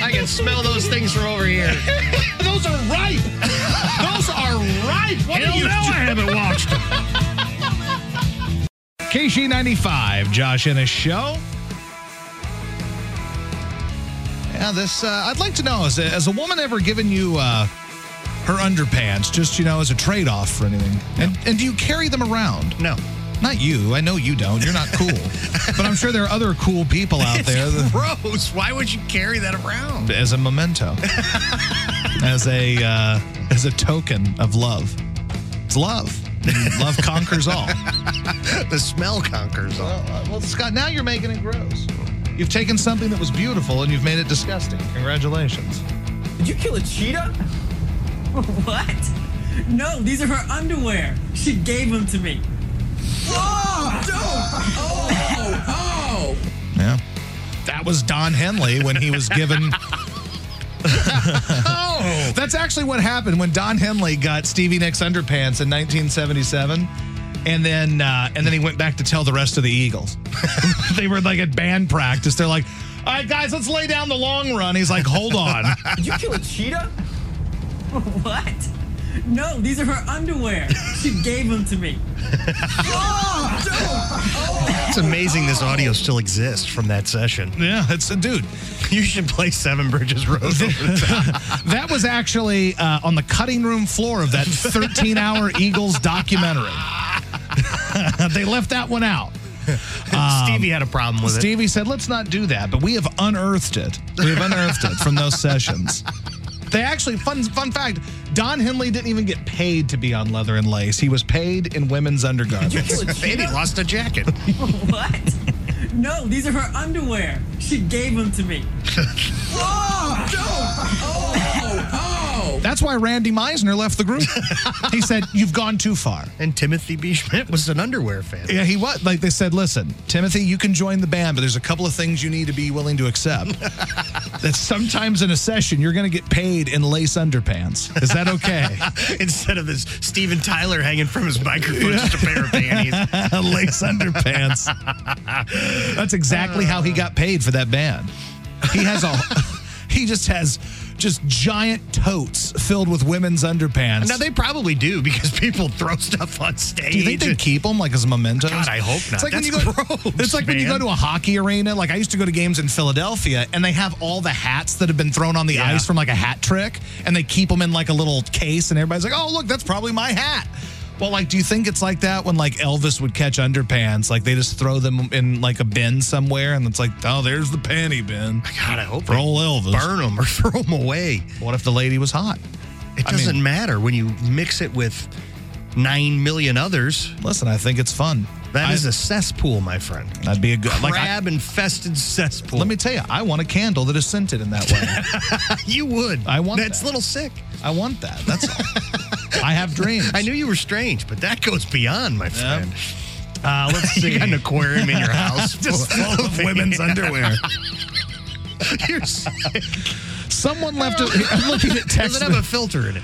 I can smell those things from over here.
Those are ripe. Those are ripe. What
Hell
are you
no, I haven't watched them.
KSHE95, Josh Ennis show. Yeah, this, uh, I'd like to know, has a, has a woman ever given you uh, her underpants just, you know, as a trade off for anything? And, and do you carry them around?
No.
Not you. I know you don't. You're not cool. but I'm sure there are other cool people out there that,
Gross. Why would you carry that around?
as a memento, as a uh, as a token of love. It's love. Love conquers all.
The smell conquers all.
Well, uh, well, Scott, now you're making it gross. You've taken something that was beautiful and you've made it disgusting. Congratulations.
Did you kill a cheetah? what? No, these are her underwear. She gave them to me. Oh, don't! Oh, oh!
Yeah. That was Don Henley when he was given. oh, that's actually what happened when Don Henley got Stevie Nicks underpants in 1977, and then uh, and then he went back to tell the rest of the Eagles. they were like at band practice. They're like, "All right, guys, let's lay down the long run." He's like, "Hold on."
Did you kill a cheetah? what? No, these are her underwear. She gave them to me. oh, don't!
It's amazing this audio still exists from that session.
yeah, it's a dude.
You should play Seven Bridges Road. over the top.
That was actually uh, on the cutting room floor of that 13 hour Eagles documentary. they left that one out.
Um, Stevie had a problem with it.
Stevie said, let's not do that, but we have unearthed it. We have unearthed it from those sessions. They actually, fun, fun fact, Don Henley didn't even get paid to be on Leather and Lace. He was paid in women's undergarments.
Kill
And he lost a jacket.
What? No, these are her underwear. She gave them to me. oh, don't! Oh, oh!
That's why Randy Meisner left the group. he said, you've gone too far.
And Timothy B. Schmit was an underwear fan.
Yeah, he was. Like they said, listen, Timothy, you can join the band, but there's a couple of things you need to be willing to accept. that sometimes in a session, you're going to get paid in lace underpants. Is that okay?
Instead of this Steven Tyler hanging from his microphone, just a pair of panties.
lace underpants. That's exactly how he got paid for that band. He has a, he just has just giant totes filled with women's underpants.
Now they probably do because people throw stuff on stage.
Do you think they keep them like as mementos?
God, I hope not.
It's like when you go.
gross,
it's like when you go to a hockey arena. Like I used to go to games in Philadelphia, and they have all the hats that have been thrown on the
Yeah.
ice from like a hat trick, and they keep them in like a little case, and everybody's like, "Oh, look, that's probably my hat." Well, like, do you think it's like that when like Elvis would catch underpants? Like they just throw them in like a bin somewhere, and it's like, "Oh, there's the panty bin."
God, I hope
For old Elvis.
burn them or throw them away.
What if the lady was hot?
It
I
doesn't
mean-
matter when you mix it with nine million others.
Listen, I think it's fun.
That is a cesspool, my friend.
That'd be a good. Like, I-
Crab infested cesspool.
let me tell you, I want a candle that is scented in that way.
you would.
I want
That's
that.
a little sick.
I want that. That's all. I have dreams.
I knew you were strange, but that goes beyond, my friend.
Uh, let's see.
You got an aquarium in your house
Just full of women's underwear.
You're sick.
Someone left it. I'm looking at
Does
text.
it have a filter in it?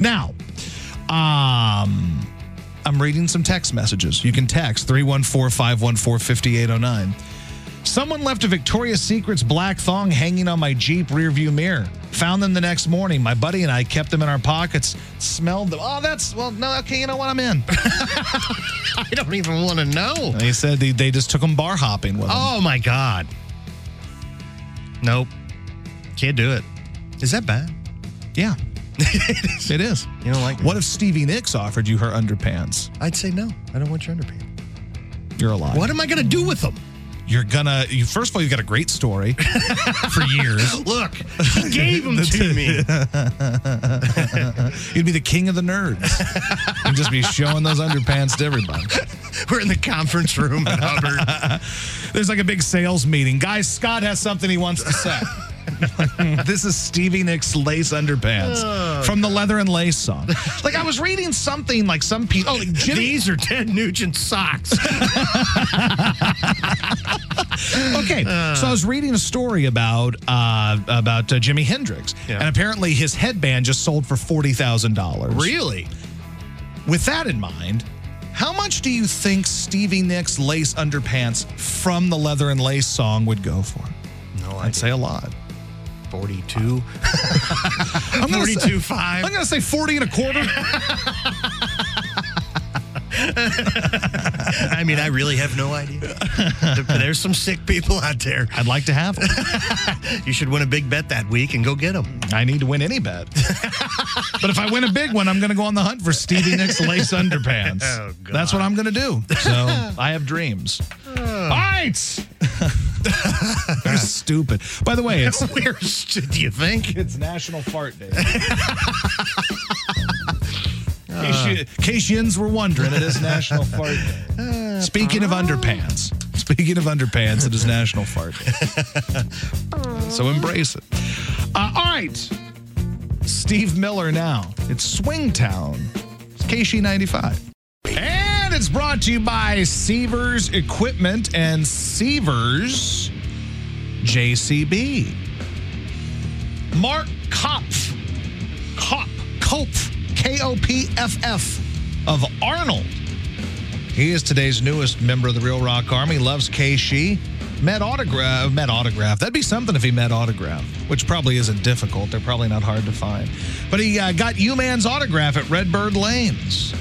now, um, I'm reading some text messages. You can text 314 514 5809. Someone left a Victoria's Secret's black thong hanging on my Jeep rearview mirror. Found them the next morning. My buddy and I kept them in our pockets, smelled them. Oh, that's, well, no, okay, you know what? I'm in.
I don't even want to know.
They said they, they just took them bar hopping with them.
Oh my God. Nope. Can't do it. Is that bad?
Yeah. it is.
You don't like
What if Stevie Nicks offered you her underpants?
I'd say no. I don't want your underpants.
You're alive.
What am I going to do with them?
You're gonna. You first of all, you've got a great story for years.
Look, he gave them to me.
You'd be the king of the nerds. You'd just be showing those underpants to everybody.
We're in the conference room at Hubbard.
There's like a big sales meeting. Guys, Scott has something he wants to say. this is Stevie Nicks lace underpants
Oh,
from the Leather and Lace song. Like I was reading something like some people. Oh, like Jimmy.
These are Ted Nugent socks.
okay, so I was reading a story about uh, about uh, Jimi Hendrix,
Yeah.
and apparently his headband just sold for forty thousand dollars.
really?
With that in mind, how much do you think Stevie Nicks lace underpants from the Leather and Lace song would go for?
No,
I'd say a lot.
42.
I'm gonna say-
42 5.
I'm going to say 40 and a quarter.
I mean, I really have no idea. There's some sick people out there.
I'd like to have them.
You should win a big bet that week and go get them.
I need to win any bet. but if I win a big one, I'm going to go on the hunt for Stevie Nicks lace underpants.
Oh, God.
That's what I'm going to do. So I have dreams. Oh. All right. You're stupid. By the way, it's
Where do you think?
it's National Fart Day. In case, you, in case yins were wondering, it is National Fart Day. Speaking of underpants, speaking of underpants, it is National Fart Day. so embrace it. Uh, all right. Steve Miller now. It's Swingtown. It's KSHE 95. And it's brought to you by Sievers Equipment and Sievers JCB. Mark Kopf. Kop. Kopf. K O P F F of Arnold. He is today's newest member of the Real Rock Army. Loves KSHE. Met autograph. Met autograph. That'd be something if he met autograph, which probably isn't difficult. They're probably not hard to find. But he uh, got U-Man's autograph at Redbird Lanes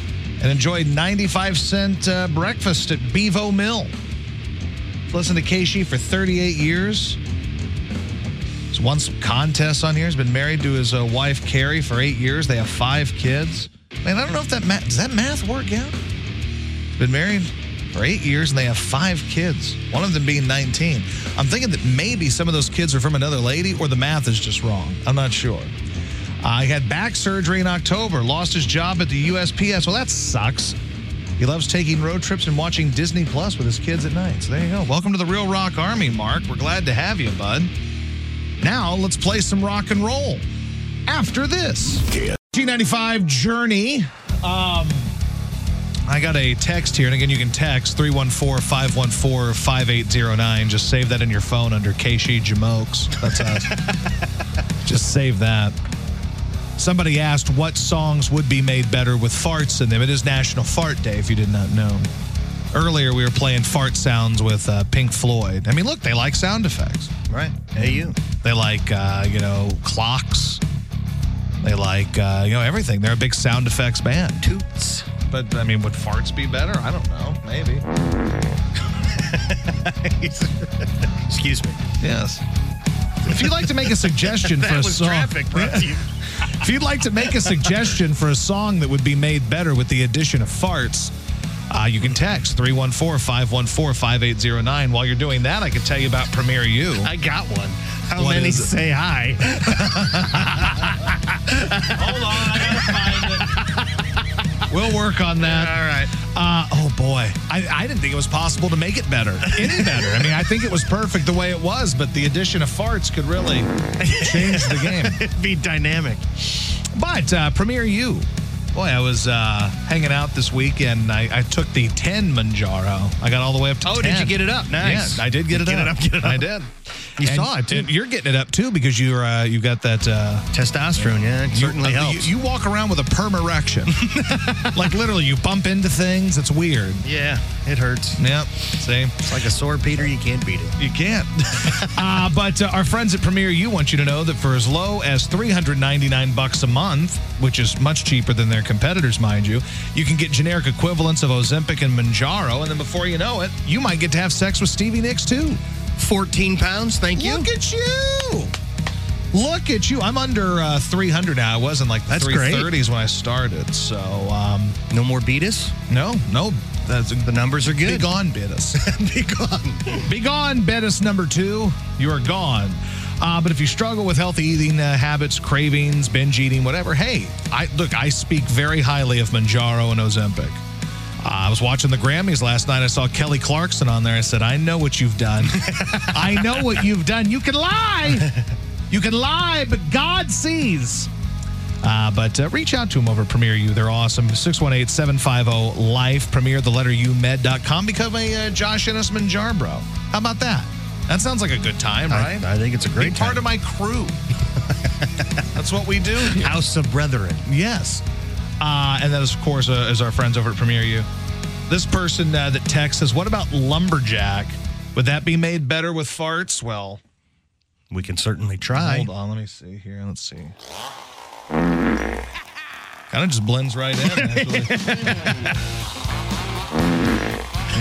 and enjoy 95 cent uh, breakfast at Bevo Mill. Listen to KSHE for 38 years. He's won some contests on here. He's been married to his uh, wife Carrie for eight years. They have five kids. Man, I don't know if that math does that math work out. He's been married for eight years and they have five kids. One of them being 19. I'm thinking that maybe some of those kids are from another lady, or the math is just wrong. I'm not sure. Uh, he had back surgery in October. Lost his job at the USPS. Well, that sucks. He loves taking road trips and watching Disney Plus with his kids at night. So there you go. Welcome to the Real Rock Army, Mark. We're glad to have you, bud. Now let's play some rock and roll. After this, KSHE95 Journey. Um, I got a text here, and again, you can text 314 514 5809. Just save that in your phone under KSHE Jamokes. That's us. Just save that. Somebody asked what songs would be made better with farts in them. It is National Fart Day, if you did not know. Earlier, we were playing fart sounds with uh, Pink Floyd. I mean, look, they like sound effects.
Right. Hey, you.
They like, uh, you know, clocks. They like, uh, you know, everything. They're a big sound effects band.
Toots.
But, I mean, would farts be better? I don't know. Maybe.
Excuse me.
Yes. If you'd like to make a suggestion for a song,
traffic brought to you.
If you'd like to make a suggestion for a song that would be made better with the addition of farts, uh, you can text 314 514 5809. While you're doing that, I can tell you about Premier U.
I got one. How
What
many say hi?
Hold on, I gotta find it. We'll work on that.
All right.
Uh, oh boy, I, I didn't think it was possible to make it better, any better. I mean, I think it was perfect the way it was, but the addition of farts could really change the game.
It'd be dynamic.
But uh, Premier U. Boy, I was uh, hanging out this weekend. I, I took the 10 Mounjaro. I got all the way up to
Oh,
10.
did you get it up? Nice.
Yeah, I did get it
Get
up.
it up, get it
I did.
You
And-
saw it, too.
you're getting it up too because you're uh, you got that uh,
Testosterone, yeah, it certainly
you, uh,
helps.
You, you walk around with a perm erection, like literally, you bump into things. It's weird.
yeah, it hurts.
Yep. See,
It's like a sore Peter, you can't beat it.
you can't. uh, but uh, our friends at Premier U want you to know that for as low as 399 bucks a month, which is much cheaper than their competitors, mind you, you can get generic equivalents of Ozempic and Mounjaro, and then before you know it, you might get to have sex with Stevie Nicks too.
14 pounds, thank you.
Look at you. Look at you. I'm under uh, 300 now. I was in like the
That's great.
330s when I started. So, um,
No more beat us?
no, no. That's,
The numbers are good.
be gone, Bittus.
Be gone.
Be gone, Bettis number two. You are gone. Uh, but if you struggle with healthy eating uh, habits, cravings, binge eating, whatever, hey, I look. I speak very highly of Mounjaro and Ozempic. I was watching the Grammys last night. I saw Kelly Clarkson on there. I said, "I know what you've done. I know what you've done. You can lie, you can lie, but God sees." Uh, but uh, reach out to them over at Premier U. They're awesome. 618 750 Life. Premier, the letter U, med.com. Become a uh, Josh Ennis Manjar bro. How about that? That sounds like a good time, right?
I, I think it's a great time.
Be
great
part of my crew. That's what we do. here.
House of Brethren.
Yes. Uh, and that, is, of course, uh, is our friends over at Premier U. This person uh, that texts says, What about lumberjack? Would that be made better with farts? Well,
We can certainly try.
hold on. Let me see here. Let's see. Kind of just blends right in, actually.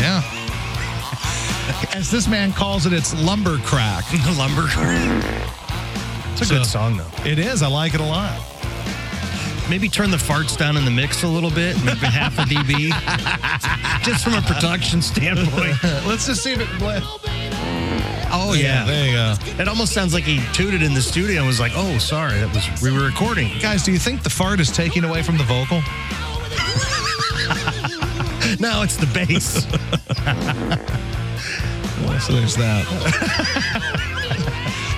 yeah. As this man calls it, it's lumber crack.
Lumber. crack. It's a
So-
good song, though.
It is. I like it a lot.
Maybe turn the farts down in the mix a little bit, maybe half a dB, just from a production standpoint.
Let's just see if it.
Oh yeah,
There you go.
It almost sounds like he tooted in the studio and was like, "Oh, sorry, that was we were recording."
Guys, do you think the fart is taking away from the vocal?
No, it's the bass.
So there's that.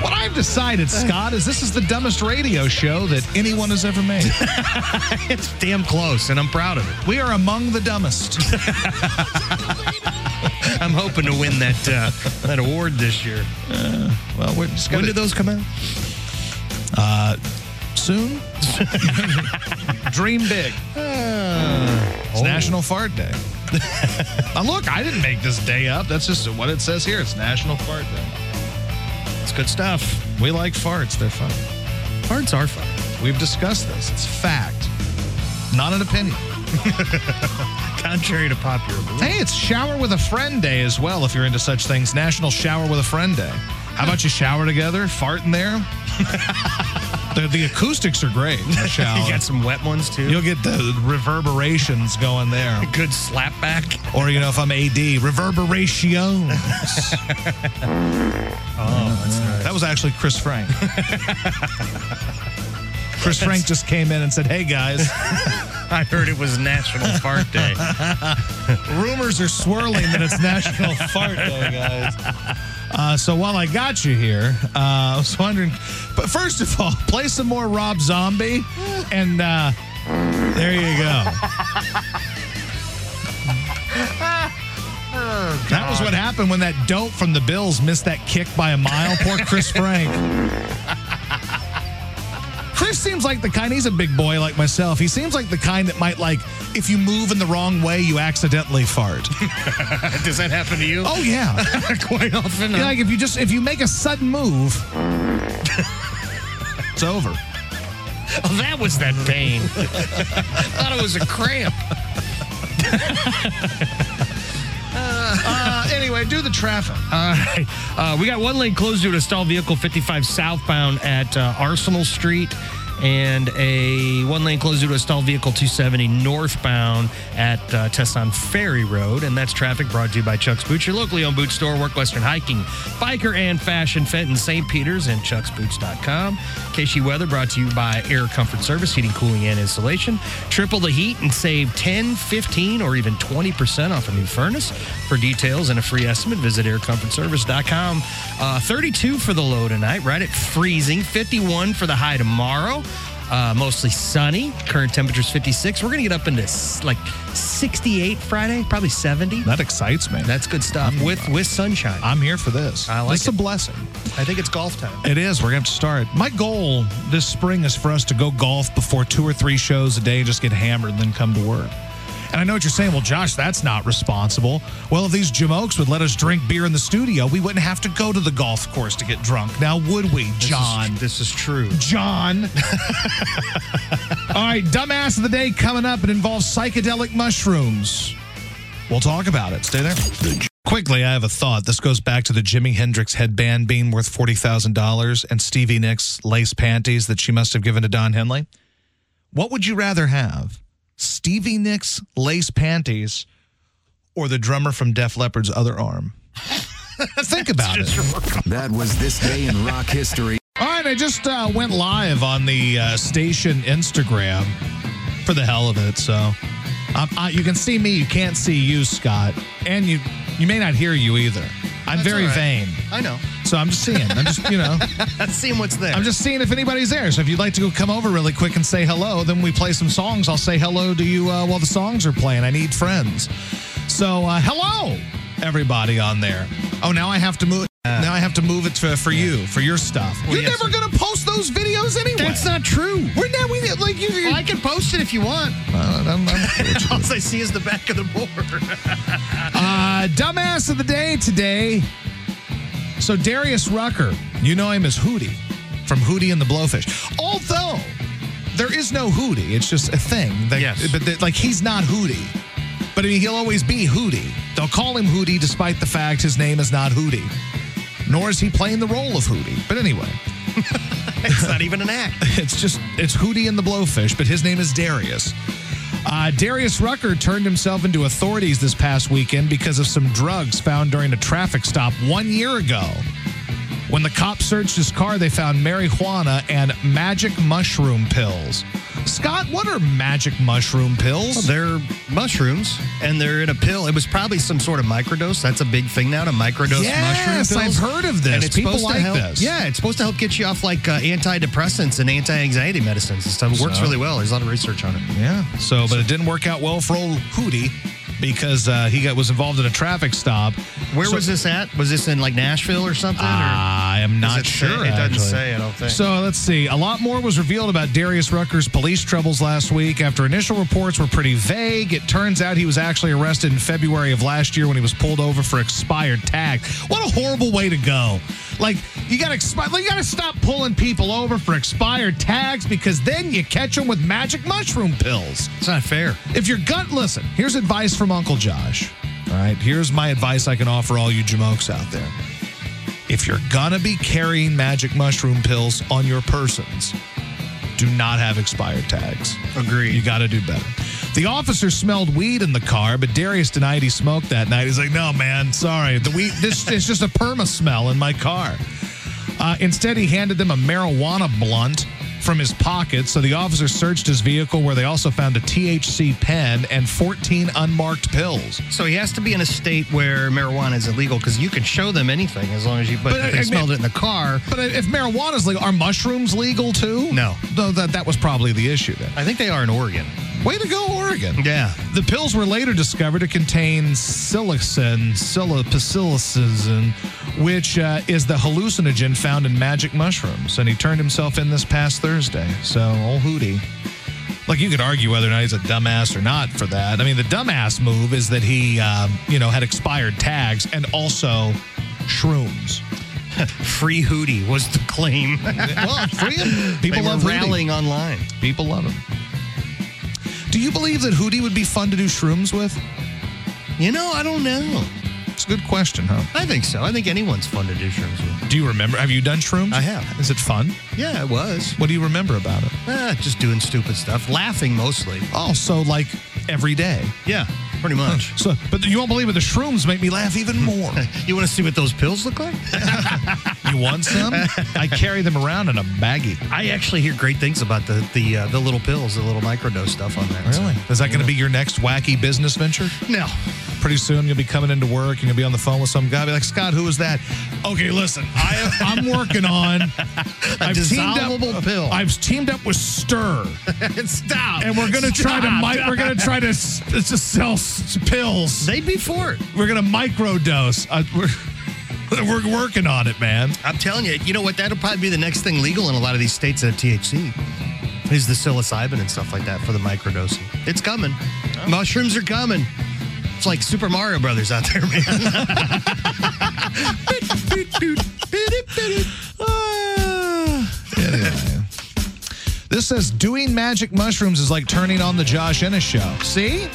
What I've decided, Scott, is this is the dumbest radio show that anyone has ever made.
it's damn close, and I'm proud of it.
We are among the dumbest.
I'm hoping to win that uh, that award this year.
Uh, well, we're just
When
gonna
did those come out?
Uh, soon. Dream big. Uh, it's oh. National Fart Day. now look, I didn't make this day up. That's just what it says here. It's National Fart Day.
It's good stuff.
We like farts. They're fun.
Farts are fun.
We've discussed this. It's fact, not an opinion.
Contrary to popular belief.
Hey, it's Shower with a Friend Day as well, if you're into such things. National Shower with a Friend Day. How about you shower together, fart in there? the, the acoustics are great shower.
You got some wet ones too.
You'll get the reverberations going there.
good slapback.
Or, you know, if I'm AD, reverberations.
Oh, that's uh, nice.
That was actually Chris Frank. Chris Frank just came in and said, Hey guys,
I heard it was National Fart Day.
rumors are swirling that it's National Fart Day, guys. Uh, so while I got you here, uh, I was wondering, but first of all, play some more Rob Zombie, and uh, there you go. that was what happened when that dope from the Bills missed that kick by a mile. Poor Chris Frank. Chris seems like the kind, he's a big boy like myself. He seems like the kind that might, like, if you move in the wrong way, you accidentally fart.
Does that happen to you?
Oh, yeah.
quite often.
Yeah, like if you just if you make a sudden move, it's over.
Oh, that was that pain. I thought it was a cramp.
Uh, anyway, do the traffic.
All right. Uh, we got one lane closed due to a stalled vehicle 55 southbound at uh, Arsenal Street. And a one lane closed due to a stalled vehicle 270 northbound at uh, Tesson Ferry Road. And that's traffic brought to you by Chuck's Boots, your locally owned boot store, Work Western Hiking, Biker and Fashion, Fenton, St. Peter's, and chucksboots.com. KSHE Weather brought to you by Air Comfort Service, heating, cooling, and installation. Triple the heat and save 10, 15, or even 20% off a new furnace. For details and a free estimate, visit aircomfortservice.com. Uh, 32 for the low tonight, right at freezing. 51 for the high tomorrow. Uh, mostly sunny. Current temperature's 56. We're going to get up into s- like 68 Friday, probably 70.
That excites me.
That's good stuff with with sunshine.
I'm here for this.
I like
It's a
it.
blessing.
I think it's golf time.
It is. We're going to have to start. My goal this spring is for us to go golf before two or three shows a day, just get hammered, and then come to work. And I know what you're saying. Well, Josh, that's not responsible. Well, if these jamokes would let us drink beer in the studio, we wouldn't have to go to the golf course to get drunk. Now, would we, John?
This is true.
John. All right, dumbass of the day coming up. It involves psychedelic mushrooms. We'll talk about it. Stay there. Quickly, I have a thought. This goes back to the Jimi Hendrix headband being worth $40,000 and Stevie Nicks lace panties that she must have given to Don Henley. What would you rather have? Stevie Nicks lace panties or the drummer from Def Leppard's other arm? Think about it.
That was this day in rock history.
All right, I just uh, went live on the uh, station Instagram for the hell of it. So um, uh, you can see me, you can't see you, Scott, and you you may not hear you either. I'm
That's
very
right.
vain,
I know.
so I'm just seeing. I'm just you know,
Seeing what's there.
I'm just seeing if anybody's there. So if you'd like to go come over really quick and say hello, then we play some songs. I'll say hello to you uh, while the songs are playing. I need friends. So uh, hello, everybody on there. Oh, now I have to move. Now I have to move it to, for you for your stuff. You're
yes,
never
sir.
gonna post those videos anyway.
That's not true.
We're not. We like you.
Well, I can post it if you want.
Uh, I'm- I'm-
All I see is the back of the board.
uh, dumbass of the day today. So Darius Rucker, you know him as Hootie from Hootie and the Blowfish. Although there is no Hootie, it's just a thing. That,
Yes.
But that- like he's not Hootie. But I mean, he'll always be Hootie. They'll call him Hootie despite the fact his name is not Hootie. Nor is he playing the role of Hootie. But anyway,
it's not even an act.
it's just it's Hootie and the Blowfish, but his name is Darius. Uh, Darius Rucker turned himself into authorities this past weekend because of some drugs found during a traffic stop one year ago. When the cops searched his car, they found marijuana and magic mushroom pills. Scott, what are magic mushroom pills?
They're mushrooms, and they're in a pill. It was probably some sort of microdose. That's a big thing now to microdose
Yes,
mushroom pills.
I've heard of this.
And it's
People
supposed
like
to help,
this.
Yeah, it's supposed to help get you off like uh, antidepressants and anti-anxiety medicines and stuff. It works
So?
really well. There's a lot of research on it.
Yeah. So, but it didn't work out well for old Hootie because uh, he got was involved in a traffic stop.
Where
So-
was this at? Was this in like Nashville or something? or-
I am not
it say?
sure.
It doesn't say, I don't think.
So let's see. A lot more was revealed about Darius Rucker's police troubles last week. After initial reports were pretty vague, it turns out he was actually arrested in February of last year when he was pulled over for expired tag. What a horrible way to go! Like you got to expi- like, you got to stop pulling people over for expired tags because then you catch them with magic mushroom pills.
It's not fair.
If your gut, listen, here's advice from Uncle Josh. All right, here's my advice I can offer all you jamokes out there. If you're gonna be carrying magic mushroom pills on your persons, do not have expired tags.
Agree.
You got to do better. The officer smelled weed in the car, but Darius denied he smoked that night. He's like, "No, man, sorry. The weed. This is just a perma smell in my car." Uh, instead, he handed them a marijuana blunt from his pocket. So the officer searched his vehicle, where they also found a THC pen and 14 unmarked pills.
So he has to be in a state where marijuana is illegal because you can show them anything as long as you. But,
But,
if
I
they
mean-
smelled it in the car.
But if marijuana is legal, are mushrooms legal too?
No.
No, that that was probably the issue then.
I think they are in Oregon.
Way to go, Oregon.
Yeah.
The pills were later discovered to contain psilocin, psilocybin, which uh, is the hallucinogen found in magic mushrooms. And he turned himself in this past Thursday. So, old Hootie. Like, you could argue whether or not he's a dumbass or not for that. I mean, the dumbass move is that he, um, you know, had expired tags and also shrooms.
Free Hootie was the claim.
well, free him. People love Hootie.
rallying online.
People love him. Do you believe that Hootie would be fun to do shrooms with?
You know, I don't know.
It's a good question, huh?
I think so. I think anyone's fun to do shrooms with.
Do you remember? Have you done shrooms?
I have.
Is it fun?
Yeah, it was.
What do you remember about it?
Ah, just doing stupid stuff, laughing mostly.
Oh, so like every day.
Yeah, pretty much.
So, but you won't believe it. The shrooms make me laugh even more.
You want to see what those pills look like?
you want some? I carry them around in a baggie.
I actually hear great things about the the uh, the little pills, the little microdose stuff on that.
Really? Is that going to be your next wacky business venture?
No.
Pretty soon you'll be coming into work and you'll be on the phone with some guy. Be like, Scott, who is that? Okay, listen, I, I'm working on
A dissolvable pill.
I've teamed up with Stir.
Stop.
and we're gonna try to we're gonna try to s- s- just sell s- pills.
They'd be for it.
We're gonna microdose. Uh, we're we're working on it, man.
I'm telling you, you know what? That'll probably be the next thing legal in a lot of these states that have THC. Is the psilocybin and stuff like that for the microdosing. It's coming. Mushrooms are coming. It's like Super Mario Brothers out there, man.
This says doing magic mushrooms is like turning on the Josh Ennis show. See?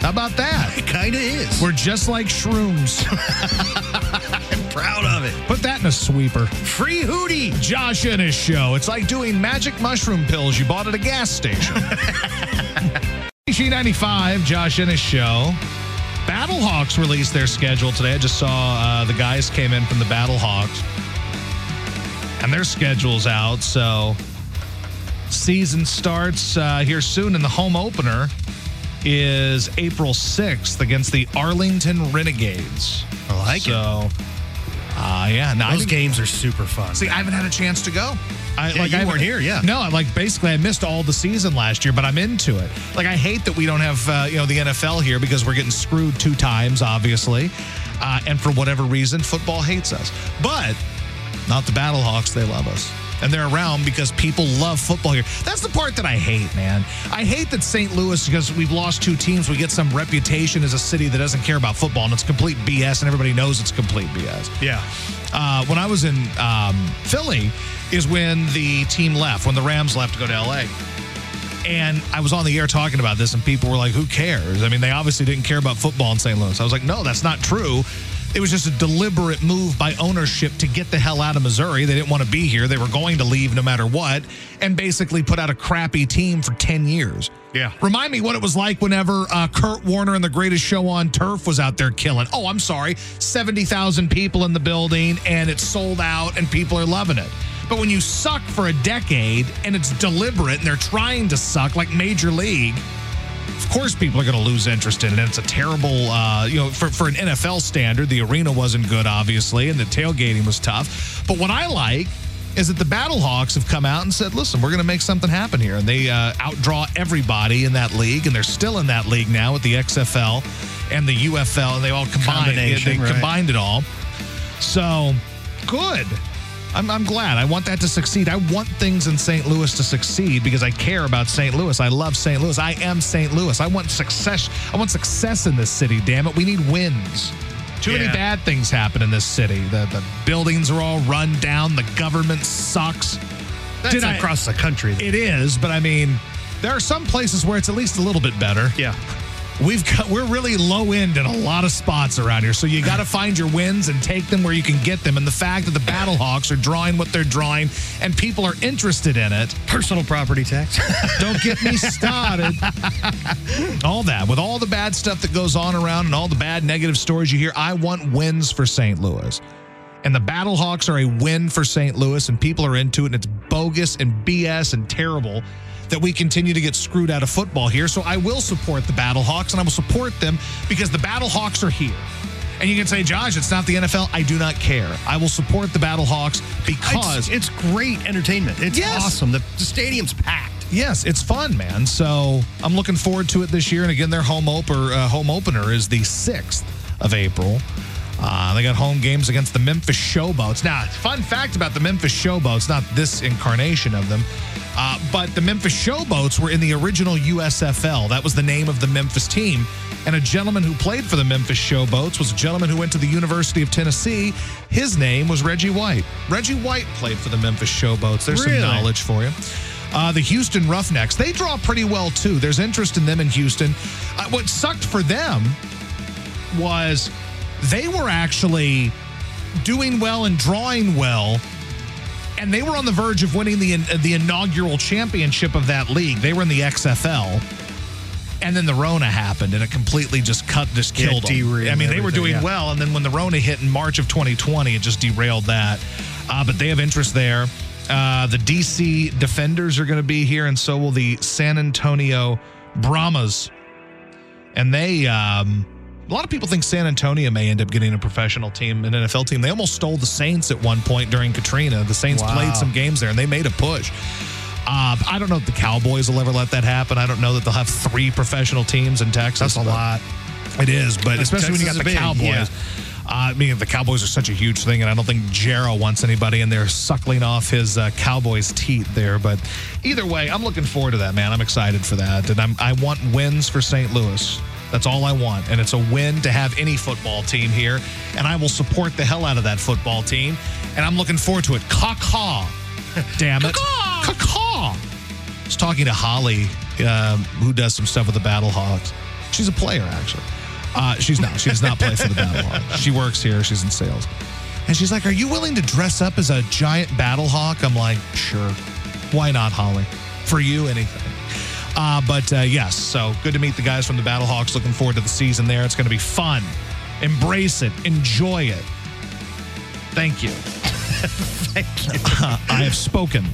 How about that?
It kind of is.
We're just like shrooms.
I'm proud of it.
Put that in a sweeper.
Free hootie.
Josh Ennis show. It's like doing magic mushroom pills you bought at a gas station. KSHE95, Josh Ennis show. Battlehawks released their schedule today. I just saw uh, the guys came in from the Battlehawks, and their schedule's out. So, season starts uh, here soon, and the home opener is April 6th against the Arlington Renegades.
I like it.
so, uh, yeah, no,
Those games are super fun.
See, I haven't had a chance to go. I,
Yeah, you
I
weren't here, yeah.
No, I like basically, I missed all the season last year, but I'm into it. Like, I hate that we don't have uh, you know the NFL here because we're getting screwed two times, obviously, uh, and for whatever reason, football hates us. But not the Battlehawks; they love us. And they're around because people love football here. That's the part that I hate, man. I hate that St. Louis, because we've lost two teams, we get some reputation as a city that doesn't care about football, and it's complete BS, and everybody knows it's complete BS
yeah.
uh, when I was in um, Philly is when the team left, when the Rams left to go to LA. And I was on the air talking about this, and people were like, who cares? I mean, they obviously didn't care about football in St. Louis. I was like, no, that's not true. It was just a deliberate move by ownership to get the hell out of Missouri. They didn't want to be here. They were going to leave no matter what, and basically put out a crappy team for 10 years.
Yeah.
Remind me what it was like whenever uh, Kurt Warner and the greatest show on turf was out there killing. Oh, I'm sorry. 70,000 people in the building and it's sold out and people are loving it. But when you suck for a decade and it's deliberate and they're trying to suck like Major League, of course people are going to lose interest in it. And it's a terrible, uh, you know, for, for an NFL standard, the arena wasn't good, obviously, and the tailgating was tough. But what I like is that the Battlehawks have come out and said, listen, we're going to make something happen here. And they uh, outdraw everybody in that league, and they're still in that league now with the XFL and the UFL, and they all combined,
Combination,
they
right.
combined it all. So good. I'm, I'm glad. I want that to succeed. I want things in St. Louis to succeed because I care about St. Louis. I love St. Louis. I am St. Louis. I want success. I want success in this city. Damn it, we need wins. Too many bad things happen in this city. The the buildings are all run down. The government sucks.
That's
Did I-
across the country.
It is, but I mean, there are some places where it's at least a little bit better.
yeah.
We've got we're really low end in a lot of spots around here. So you got to find your wins and take them where you can get them. And the fact that the Battlehawks are drawing what they're drawing and people are interested in it,
Personal property tax.
don't get me started. all that with all the bad stuff that goes on around and all the bad negative stories you hear, I want wins for St. Louis. And the Battlehawks are a win for St. Louis, and people are into it, and it's bogus and BS and terrible that we continue to get screwed out of football here. So I will support the Battlehawks, and I will support them because the Battlehawks are here. And you can say, Josh, it's not the NFL. I do not care. I will support the Battlehawks because
it's, it's great entertainment. It's
Yes.
awesome. The, the stadium's packed.
Yes, it's fun, man. So I'm looking forward to it this year. And again, their home opener, uh, home opener is the sixth of April. Uh, they got home games against the Memphis Showboats. Now, fun fact about the Memphis Showboats, not this incarnation of them, uh, but the Memphis Showboats were in the original USFL. That was the name of the Memphis team. And a gentleman who played for the Memphis Showboats was a gentleman who went to the University of Tennessee. His name was Reggie White. Reggie White played for the Memphis Showboats. There's
Really?
some knowledge for you. Uh, the Houston Roughnecks, they draw pretty well too. There's interest in them in Houston. Uh, what sucked for them was they were actually doing well and drawing well. And they were on the verge of winning the the inaugural championship of that league. They were in the XFL. And then the Rona happened and it completely just cut, just
Yeah,
killed them.
derailed
I mean, they were doing
yeah.
well. And then when the Rona hit in March of 2020, it just derailed that. Uh, but they have interest there. Uh, the DC Defenders are going to be here, and so will the San Antonio Brahmas. And they, um, a lot of people think San Antonio may end up getting a professional team, an NFL team. They almost stole the Saints at one point during Katrina. The Saints
Wow.
played some games there, and they made a push. Uh, I don't know if the Cowboys will ever let that happen. I don't know that they'll have three professional teams in Texas.
That's a lot.
It is, but especially when you got the
big,
Cowboys.
yeah.
Uh, I mean, the Cowboys are such a huge thing, and I don't think Jarrow wants anybody in there suckling off his uh, Cowboys teeth there. But either way, I'm looking forward to that, man. I'm excited for that, and I'm, I want wins for St. Louis. That's all I want, and it's a win to have any football team here, and I will support the hell out of that football team, and I'm looking forward to it. Caw damn it, caw. I was talking to Holly, um, who does some stuff with the Battle Battlehawks. She's a player, actually. Uh, she's not. She does not play for the Battle Hawk. She works here. She's in sales. And she's like, Are you willing to dress up as a giant Battle Hawk? I'm like, Sure. Why not, Holly? For you, anything. Uh, but uh, yes, so good to meet the guys from the Battle Hawks. Looking forward to the season there. It's going to be fun. Embrace it. Enjoy it. Thank you.
Thank you.
I have spoken.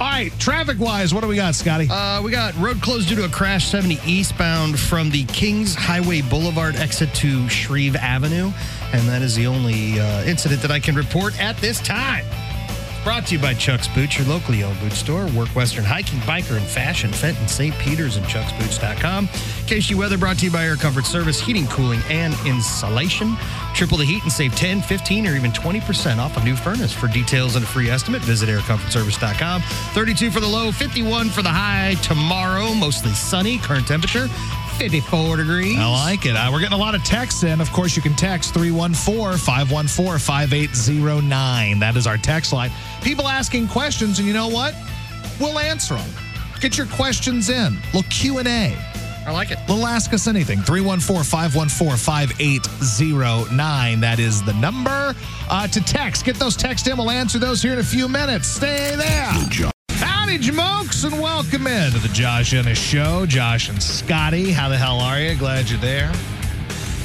All right, traffic wise, what do we got, Scotty?
Uh, we got road closed due to a crash 70 eastbound from the Kingshighway Boulevard exit to Shreve Avenue. And that is the only uh, incident that I can report at this time. Brought to you by Chuck's Boots, your locally owned boot store. Work Western Hiking, Biker, and Fashion, Fenton, St. Peter's, and chucksboots.com. KSHE Weather brought to you by Air Comfort Service, heating, cooling, and insulation. Triple the heat and save 10, 15, or even 20% off a new furnace. For details and a free estimate, visit aircomfortservice.com. 32 for the low, 51 for the high tomorrow. Mostly sunny, current temperature 54 degrees.
I like it. Uh, we're getting a lot of texts in. Of course, you can text 314 514 5809. That is our text line. People asking questions, and you know what? We'll answer them. Get your questions in. Little Q&A.
I like it.
Little Ask Us Anything. 314-514-5809. That is the number uh, to text. Get those texts in. We'll answer those here in a few minutes. Stay there. Howdy, Jamokes, and welcome in to the Josh Ennis Show. Josh and Scotty, how the hell are you? Glad you're there.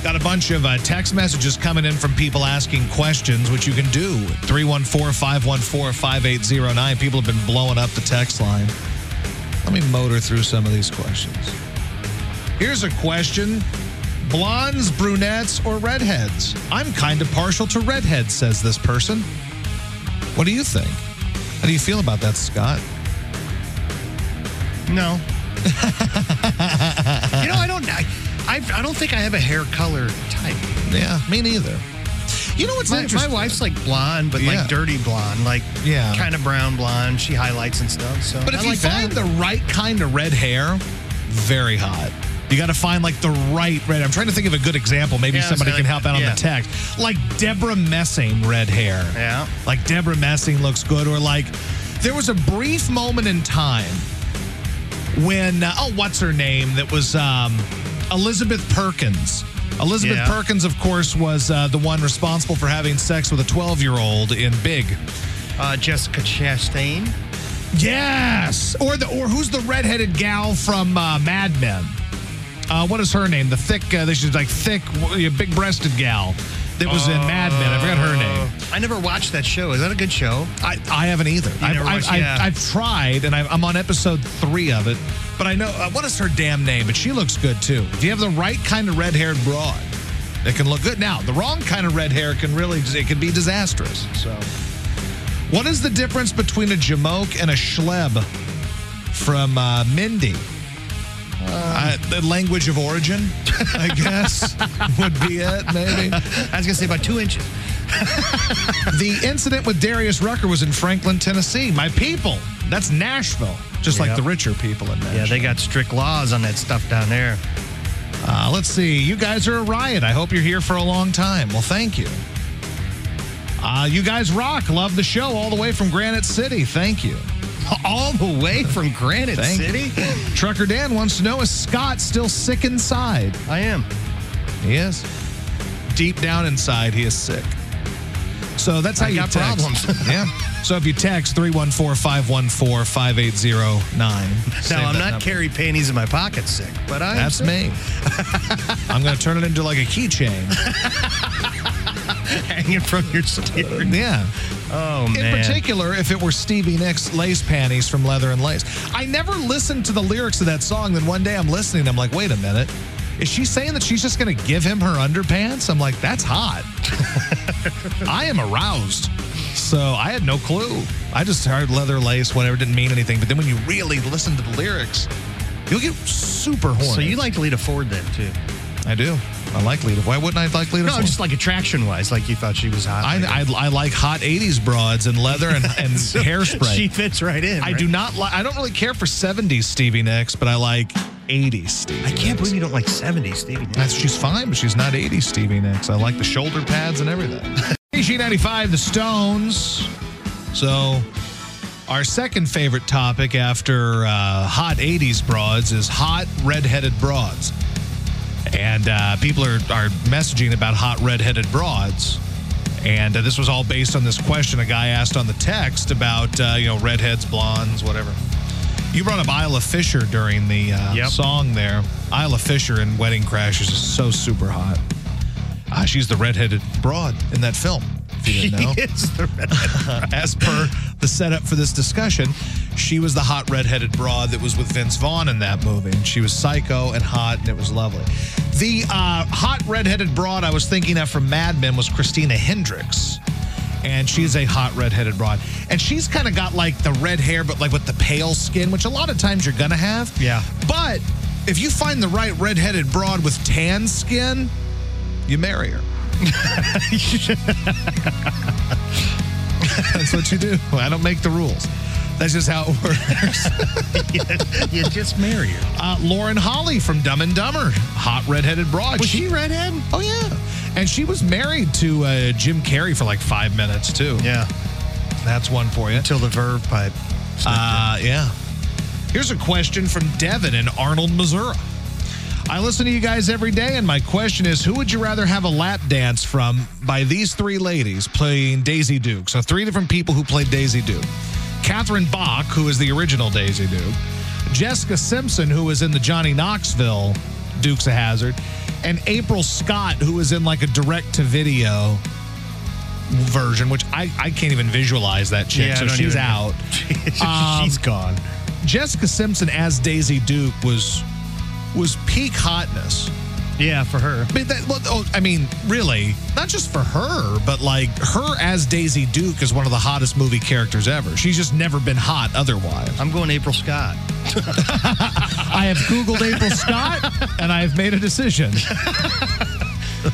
Got a bunch of uh, text messages coming in from people asking questions, which you can do. 314 514 5809. People have been blowing up the text line. Let me motor through some of these questions. Here's a question Blondes, brunettes, or redheads? I'm kind of partial to redheads, says this person. What do you think? How do you feel about that, Scott?
No. you know, I don't. I, I, I don't think I have a hair color type.
Yeah, me neither. You know what's
my,
interesting?
My wife's like blonde, but
Yeah.
like dirty blonde, like
Yeah.
kind of brown blonde. She highlights and stuff. So,
But if
I
you
like
find
that.
the right kind of red hair, very hot. You got to find like the right red. I'm trying to think of a good example. Maybe
Yeah,
somebody
so
can help out on
yeah.
the text. Like Debra Messing red hair.
yeah,
Like Debra Messing looks good. Or like there was a brief moment in time when uh, oh what's her name that was um, Elizabeth Perkins. Elizabeth
Yeah.
Perkins, of course, was uh, the one responsible for having sex with a 12 year old in Big.
uh, Jessica Chastain.
Yes. Or the or who's the redheaded gal from uh, Mad Men? Uh, what is her name? The thick, uh, she's like thick, big breasted gal that was in Mad Men. I forgot her name.
I never watched that show. Is that a good show?
I, I haven't either. I've,
never
I've,
watched-
I've,
yeah.
I've tried, and I've, I'm on episode three of it. But I know uh, what is her damn name? But she looks good too. If you have the right kind of red-haired broad, it can look good. Now, the wrong kind of red hair can really it can be disastrous. So, what is the difference between a jamoke and a schleb? From uh, Mindy. Uh, the language of origin, I guess, would be it, maybe.
I was gonna say about two inches.
The incident with Darius Rucker was in Franklin, Tennessee. My people. That's Nashville, just like the richer people in Nashville.
Yeah, they got strict laws on that stuff down there.
Uh, let's see. You guys are a riot. I hope you're here for a long time. Well, thank you. Uh, you guys rock. Love the show all the way from Granite City. Thank you.
All the way from Granite
Thank
City.
Trucker Dan wants to know is Scott still sick inside?
I am.
He is. Deep down inside, he is sick. So that's how
I
you
got
text.
problems.
yeah. So if you text 314 514 5809.
Now I'm not carry panties in my pocket sick, but I.
That's me. I'm going to turn it into like a keychain.
hanging from your steering.
Yeah.
Oh
In
man.
particular, if it were Stevie Nicks lace panties from Leather and Lace. I never listened to the lyrics of that song. Then one day I'm listening. I'm like, wait a minute. Is she saying that she's just going to give him her underpants? I'm like, that's hot. I am aroused. So I had no clue. I just heard leather lace, whatever, didn't mean anything. But then when you really listen to the lyrics, you'll get super horny.
So you like Lita Ford then too?
I do. I like Lita. Why wouldn't I like Lita?
No,
Ford?
just like attraction wise, like you thought she was hot.
I, I, I like hot 80s broads and leather and, and
So
hairspray.
She fits right in.
I
right?
do not like. I don't really care for '70s Stevie Nicks, but I like '80s Stevie.
I can't
Nicks.
believe you don't like 70s Stevie. Nicks.
That's, she's fine, but she's not '80s Stevie Nicks. I like the shoulder pads and everything. KSHE 95, the Stones. So, our second favorite topic after uh, hot '80s broads is hot redheaded broads. And uh, people are, are messaging about hot redheaded broads. And uh, this was all based on this question a guy asked on the text about, uh, you know, redheads, blondes, whatever. You brought up Isla Fisher during the uh,
Yep.
song there. Isla Fisher in Wedding Crashers is so super hot. Uh, she's the redheaded broad in that film, if you didn't know.
It's the red-
As per the setup for this discussion, she was the hot redheaded broad that was with Vince Vaughn in that movie. And she was psycho and hot, and it was lovely. The uh, hot redheaded broad I was thinking of from Mad Men was Christina Hendricks. And she's a hot redheaded broad. And she's kind of got like the red hair, but like with the pale skin, which a lot of times you're to have.
Yeah.
But if you find the right redheaded broad with tan skin, you marry her. That's what you do. I don't make the rules. That's just how it works.
you just marry her.
Uh, Lauren Holly from Dumb and Dumber, hot redheaded broad.
Was she redhead?
Oh yeah, and she was married to uh, Jim Carrey for like five minutes too.
Yeah.
That's one for you.
Until the verve pipe.
Uh, yeah. Here's a question from Devin in Arnold, Missouri. I listen to you guys every day, and my question is who would you rather have a lap dance from by these three ladies playing Daisy Duke? So, three different people who played Daisy Duke Catherine Bach, who is the original Daisy Duke, Jessica Simpson, who was in the Johnny Knoxville Dukes of Hazzard, and April Scott, who was in like a direct to video version, which I, I can't even visualize that chick.
Yeah,
so she's out. Um,
She's gone.
Jessica Simpson as Daisy Duke was was peak hotness.
Yeah, for her.
I mean, that, well, oh, I mean, really, not just for her, but like her as Daisy Duke is one of the hottest movie characters ever. She's just never been hot otherwise.
I'm going April Scott.
I have Googled April Scott and I have made a decision.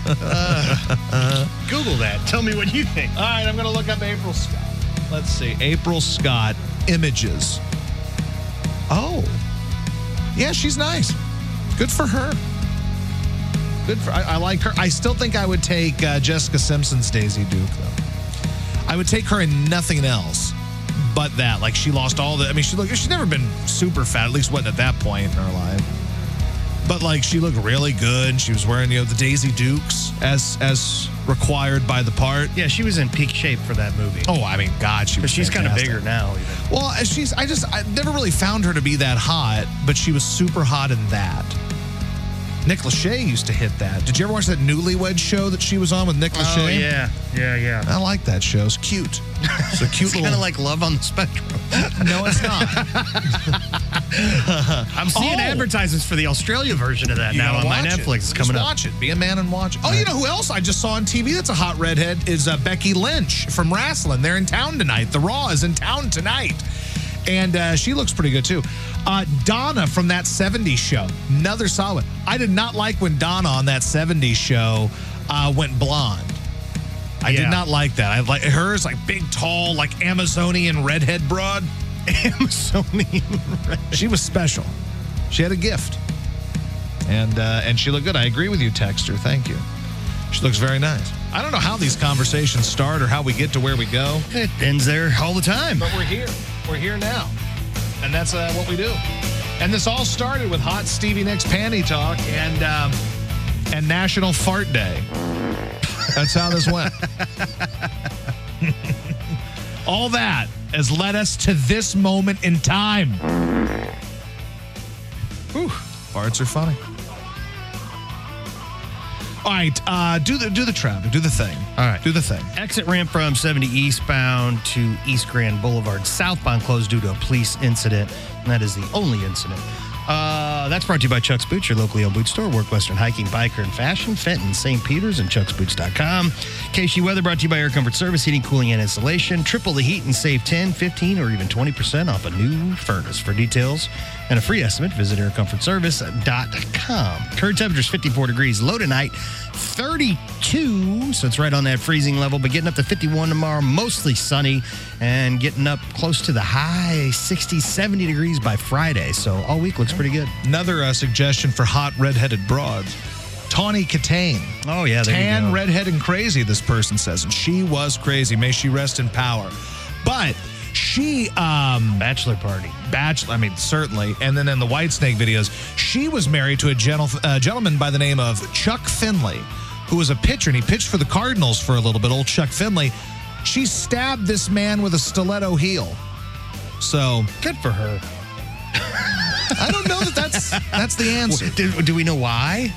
Uh, Google that. Tell me what you think.
All right, I'm going to look up April Scott. Let's see. April Scott images. Oh. Yeah, she's nice. Good for her. Good for I, I like her. I still think I would take uh, Jessica Simpson's Daisy Duke though. I would take her in nothing else but that. Like she lost all the I mean she look she's never been super fat, at least wasn't at that point in her life. But like she looked really good. She was wearing, you know, the Daisy Dukes as as required by the part.
Yeah, she was in peak shape for that movie.
Oh, I mean, God, she
But
was.
she's kind of bigger now. Even.
Well, she's. I just. I never really found her to be that hot, but she was super hot in that. Nick Lachey used to hit that. Did you ever watch that Newlywed show that she was on with Nick Lachey?
Oh, yeah. Yeah, yeah.
I like that show. It's cute. It's a cute
It's
little.
kind of like Love on the Spectrum.
no, it's not.
I'm seeing
Oh.
advertisements for the Australia version of that
You
now on my
watch it.
Netflix. It's
Just
coming up.
Watch it. Be a man and watch it. Oh, you know who else I just saw on TV that's a hot redhead is uh, Becky Lynch from wrestling. They're in town tonight. The Raw is in town tonight. And uh, she looks pretty good too. Uh, Donna from that 70s show, another solid. I did not like when Donna on that 70s show uh, went blonde. I
Yeah.
did not like that. I like hers, like big, tall, like Amazonian redhead broad.
Amazonian
She was special. She had a gift, and uh, and she looked good. I agree with you, Texter. Thank you. She looks very nice. I don't know how these conversations start or how we get to where we go,
It ends there all the time.
but we're here. We're here now, and that's uh, what we do. And this all started with hot Stevie Nicks panty talk and um, and National Fart Day. That's how this went. all that has led us to this moment in time. Whew, farts are funny. All right, uh, do the do the traffic, do the thing.
All right.
do the thing.
Exit ramp from 70 eastbound to East Grand Boulevard southbound closed due to a police incident. And that is the only incident. Uh, that's brought to you by Chuck's Boots, your locally owned boot store. Work Western Hiking, Biker, and Fashion. Fenton, St. Peter's, and chucksboots.com. KSHE Weather brought to you by Air Comfort Service, heating, cooling, and insulation. Triple the heat and save 10, 15, or even 20% off a new furnace. For details and a free estimate, visit aircomfortservice.com. Current temperature is 54 degrees. Low tonight, 32. So it's right on that freezing level, but getting up to 51 tomorrow. Mostly sunny and getting up close to the high 60, 70 degrees by Friday. So all week looks pretty good.
Another uh, suggestion for hot redheaded broads. Tawny Kitaen.
Oh, yeah, there
Tan, redhead, and crazy, this person says. And she was crazy. May she rest in power. But She um
Bachelor party.
bachelor I mean certainly and then in the Whitesnake videos she was married to a gentle, uh, gentleman by the name of Chuck Finley who was a pitcher and he pitched for the Cardinals for a little bit old Chuck Finley she stabbed this man with a stiletto heel so
Good for her.
I don't know that that's that's the answer
Do, do we know why?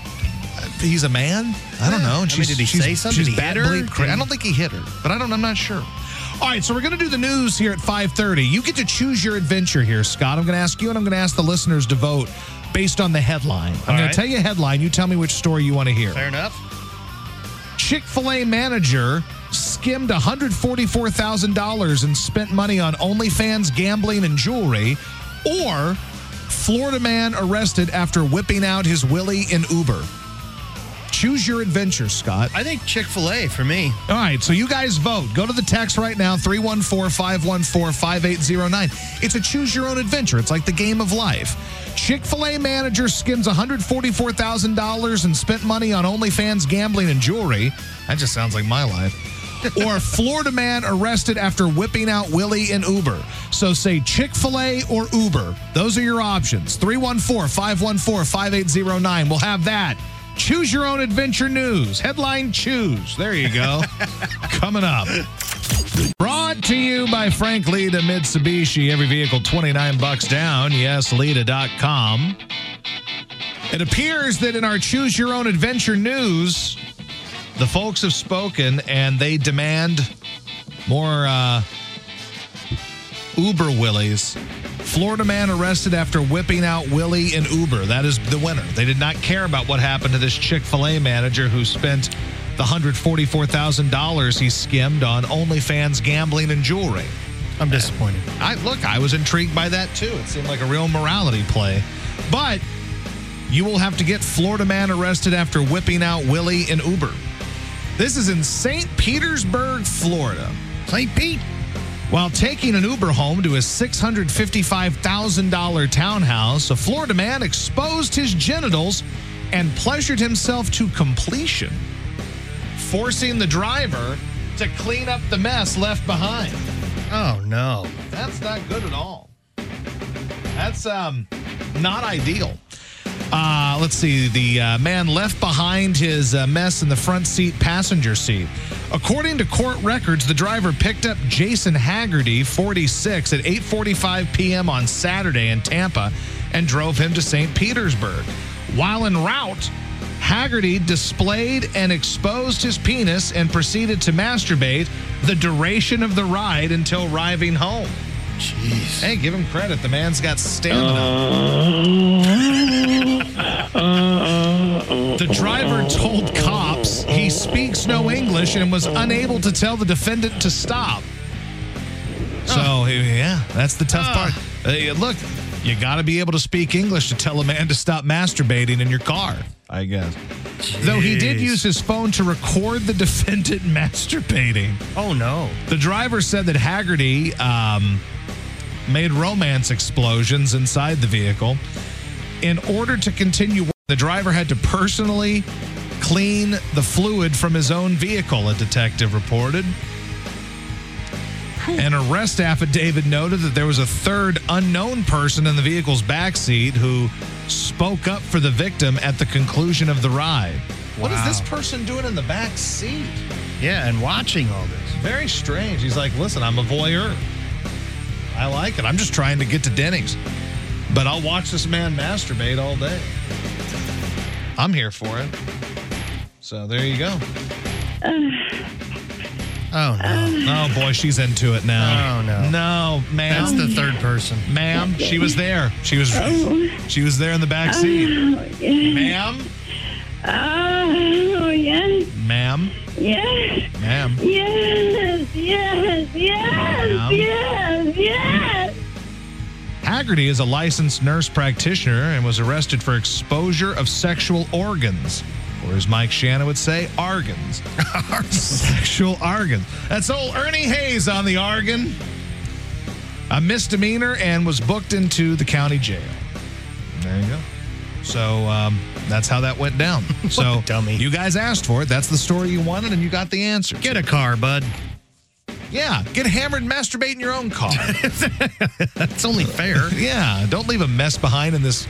he's a man I don't know
I mean, did he
she's,
say something?
she's
Did he
bad
hit her?
cra- I don't think he hit her but I don't I'm not sure all right, so we're going to do the news here at 5:30. You get to choose your adventure here, Scott. I'm going to ask you and I'm going to ask the listeners to vote based on the headline. I'm
All
going
right.
to tell you a headline, you tell me which story you want to hear.
Fair enough.
Chick-fil-A manager skimmed $144,000 and spent money on OnlyFans, gambling and jewelry, or Florida man arrested after whipping out his willy in Uber. Choose your adventure, Scott.
I think Chick fil A for me.
All right, so you guys vote. Go to the text right now 314 514 5809. It's a choose your own adventure. It's like the game of life. Chick fil A manager skims $144,000 and spent money on OnlyFans, gambling, and jewelry. That just sounds like my life. Or Florida man arrested after whipping out Willie in Uber. So say Chick fil A or Uber. Those are your options. 314 514 5809. We'll have that. Choose your own adventure news. Headline choose. There you go. Coming up. Brought to you by Frank Leta Mitsubishi. Every vehicle 29 bucks down. Yes, Lita.com. It appears that in our choose your own adventure news, the folks have spoken and they demand more uh, Uber Willies. Florida man arrested after whipping out Willie in Uber. That is the winner. They did not care about what happened to this Chick fil A manager who spent the $144,000 he skimmed on OnlyFans gambling and jewelry.
I'm disappointed.
I look, I was intrigued by that too. It seemed like a real morality play. But you will have to get Florida man arrested after whipping out Willie in Uber. This is in St. Petersburg, Florida.
St. Pete.
While taking an Uber home to his $655,000 townhouse, a Florida man exposed his genitals and pleasured himself to completion, forcing the driver to clean up the mess left behind.
Oh no.
That's not good at all. That's um not ideal. Uh, let's see. The uh, man left behind his uh, mess in the front seat passenger seat. According to court records, the driver picked up Jason Haggerty, 46, at 8:45 p.m. on Saturday in Tampa, and drove him to St. Petersburg. While en route, Haggerty displayed and exposed his penis and proceeded to masturbate the duration of the ride until arriving home.
Jeez.
Hey, give him credit. The man's got stamina. The driver told cops he speaks no English and was unable to tell the defendant to stop. So, yeah, that's the tough part. Uh, look, you got to be able to speak English to tell a man to stop masturbating in your car, I guess. Though he did
Jeez.
use his phone to record the defendant masturbating.
Oh no.
The driver said that Haggerty um, made romance explosions inside the vehicle. In order to continue, the driver had to personally clean the fluid from his own vehicle, a detective reported. An arrest affidavit noted that there was a third unknown person in the vehicle's backseat who spoke up for the victim at the conclusion of the ride. What is this person doing in the back seat?
Yeah, and watching all this.
Very strange. He's like, listen, I'm a voyeur. I like it. I'm just trying to get to Denny's. But I'll watch this man masturbate all day. I'm here for it. So there you go.
Oh no.
Oh boy, she's into it now.
Oh, no.
No, ma'am.
That's the third person.
ma'am. She was there. She was she was there in the back seat. Oh, ma'am.
Oh, yes,
Ma'am.
yes,
Ma'am.
yes, yes, yes,
Ma'am.
yes, yes.
Haggerty is a licensed nurse practitioner and was arrested for exposure of sexual organs. Or as Mike Shannon would say, argans. sexual argans. That's old Ernie Hays on the argan. A misdemeanor and was booked into the county jail. There you go. So um, that's how that went down. so
dummy.
you guys asked for it. That's the story you wanted, and you got the answer.
Get a car, bud.
Yeah, get hammered and masturbate in your own car.
That's only fair.
yeah, don't leave a mess behind in this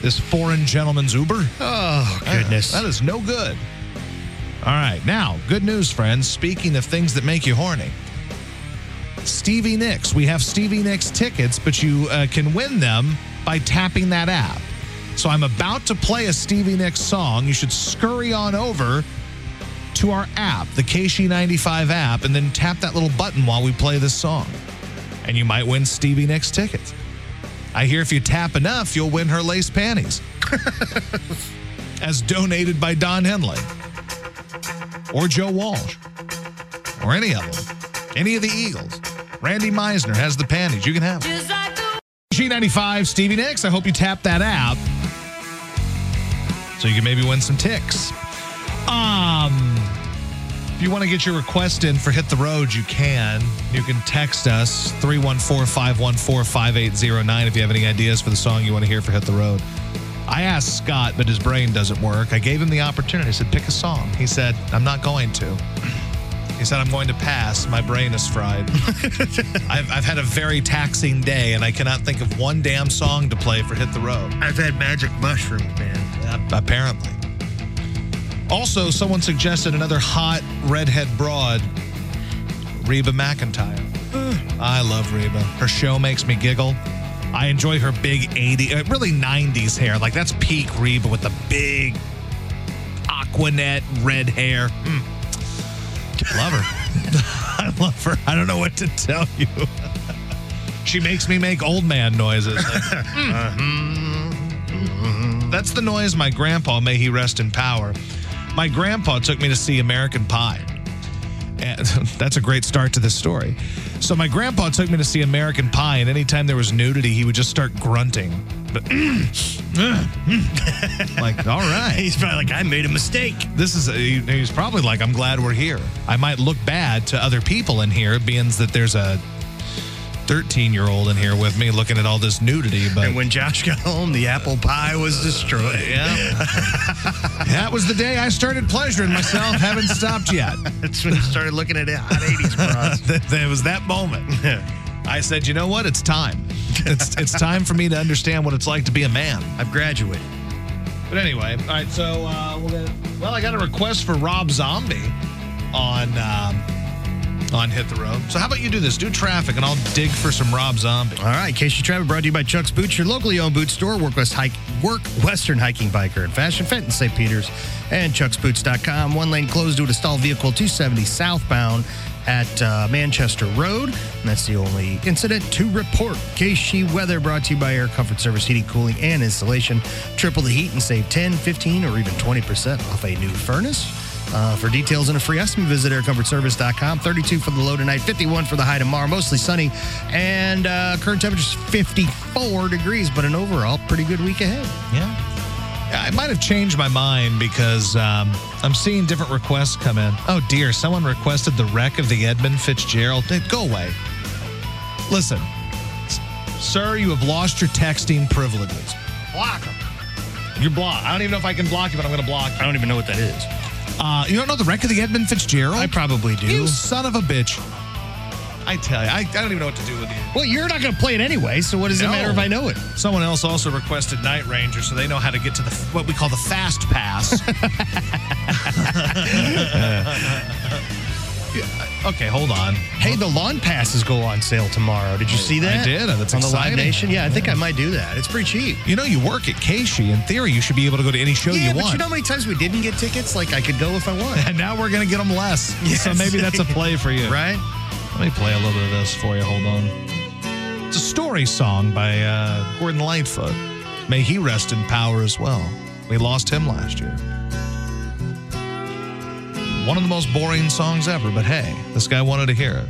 this foreign gentleman's Uber.
Oh, goodness.
That is no good. All right, now, good news, friends. Speaking of things that make you horny, Stevie Nicks. We have Stevie Nicks tickets, but you uh, can win them by tapping that app. So I'm about to play a Stevie Nicks song. You should scurry on over to our app, the KSHE 95 app, and then tap that little button while we play this song. And you might win Stevie Nicks tickets. I hear if you tap enough, you'll win her lace panties. As donated by Don Henley or Joe Walsh or any of them. Any of the Eagles. Randy Meisner has the panties. You can have them. KSHE 95 Stevie Nicks. I hope you tap that app so you can maybe win some ticks. Um, if you want to get your request in for Hit the Road, you can. You can text us 314 514 5809 if you have any ideas for the song you want to hear for Hit the Road. I asked Scott, but his brain doesn't work. I gave him the opportunity. I said, pick a song. He said, I'm not going to. He said, I'm going to pass. My brain is fried. I've, I've had a very taxing day, and I cannot think of one damn song to play for Hit the Road.
I've had magic mushrooms, man.
Apparently. Also, someone suggested another hot redhead broad, Reba McEntire. I love Reba. Her show makes me giggle. I enjoy her big 80, uh, really 90s hair. Like that's peak Reba with the big Aqua Net red hair. Mm. Love her. I love her. I don't know what to tell you. she makes me make old man noises. Like, mm. That's the noise my grandpa, may he rest in power. My grandpa took me to see American Pie. And that's a great start to this story. So my grandpa took me to see American Pie, and anytime there was nudity, he would just start grunting. But like, all right.
He's probably like, I made a mistake.
This is, he- he's probably like, I'm glad we're here. I might look bad to other people in here, being that there's a 13 year old in here with me looking at all this nudity. But
And when Josh got home, the apple pie was destroyed.
yeah, that was the day I started pleasuring myself. Haven't stopped yet.
That's when he started looking at hot 80s bras.
That- that was that moment. I said, you know what? It's time. It's it's time for me to understand what it's like to be a man.
I've graduated.
But anyway, all right. So, uh, we're gonna, well, I got a request for Rob Zombie on um, on Hit the Road. So, how about you do this? Do traffic, and I'll dig for some Rob Zombie.
All right, KSHE Traffic brought to you by Chuck's Boots, your locally owned boot store. Work West Hike, Work Western Hiking Biker and Fashion Fenton St. Peters, and chucksboots.com. One lane closed due to stalled vehicle 270 southbound at uh, Manchester Road. And that's the only incident to report. KSHE Weather brought to you by Air Comfort Service Heating, Cooling, and Installation. Triple the heat and save 10, 15, or even 20% off a new furnace. Uh, for details and a free estimate, visit aircomfortservice.com. 32 for the low tonight, 51 for the high tomorrow. Mostly sunny, and uh, current temperature is 54 degrees, but an overall pretty good week ahead.
Yeah. Yeah, I might have changed my mind because um, I'm seeing different requests come in. Oh dear, someone requested the wreck of the Edmund Fitzgerald. Go away. Listen, sir, you have lost your texting privileges. Block them. You're blocked. I don't even know if I can block you, but I'm going to block you.
I don't even know what that is.
Uh, you don't know the wreck of the Edmund Fitzgerald?
I probably do.
You son of a bitch. I tell you, I, I don't even know what to do with you.
Well, you're not going to play it anyway, so what does it
No.
matter if I know it?
Someone else also requested Night Ranger, so they know how to get to the what we call the fast pass. Okay, hold on.
Hey, the lawn passes go on sale tomorrow. Did you see that?
I did. That's
on the
exciting.
Live Nation. Yeah, I think I might do that. It's pretty cheap.
You know, you work at KSHE. In theory, you should be able to go to any show
yeah,
you
but
want.
you know how many times we didn't get tickets? Like I could go if I want.
and now we're going to get them less.
Yes.
So maybe that's a play for you.
right?
Let me play a little bit of this for you. Hold on. It's a story song by uh, Gordon Lightfoot. May he rest in power as well. We lost him last year. One of the most boring songs ever, but hey, this guy wanted to hear it.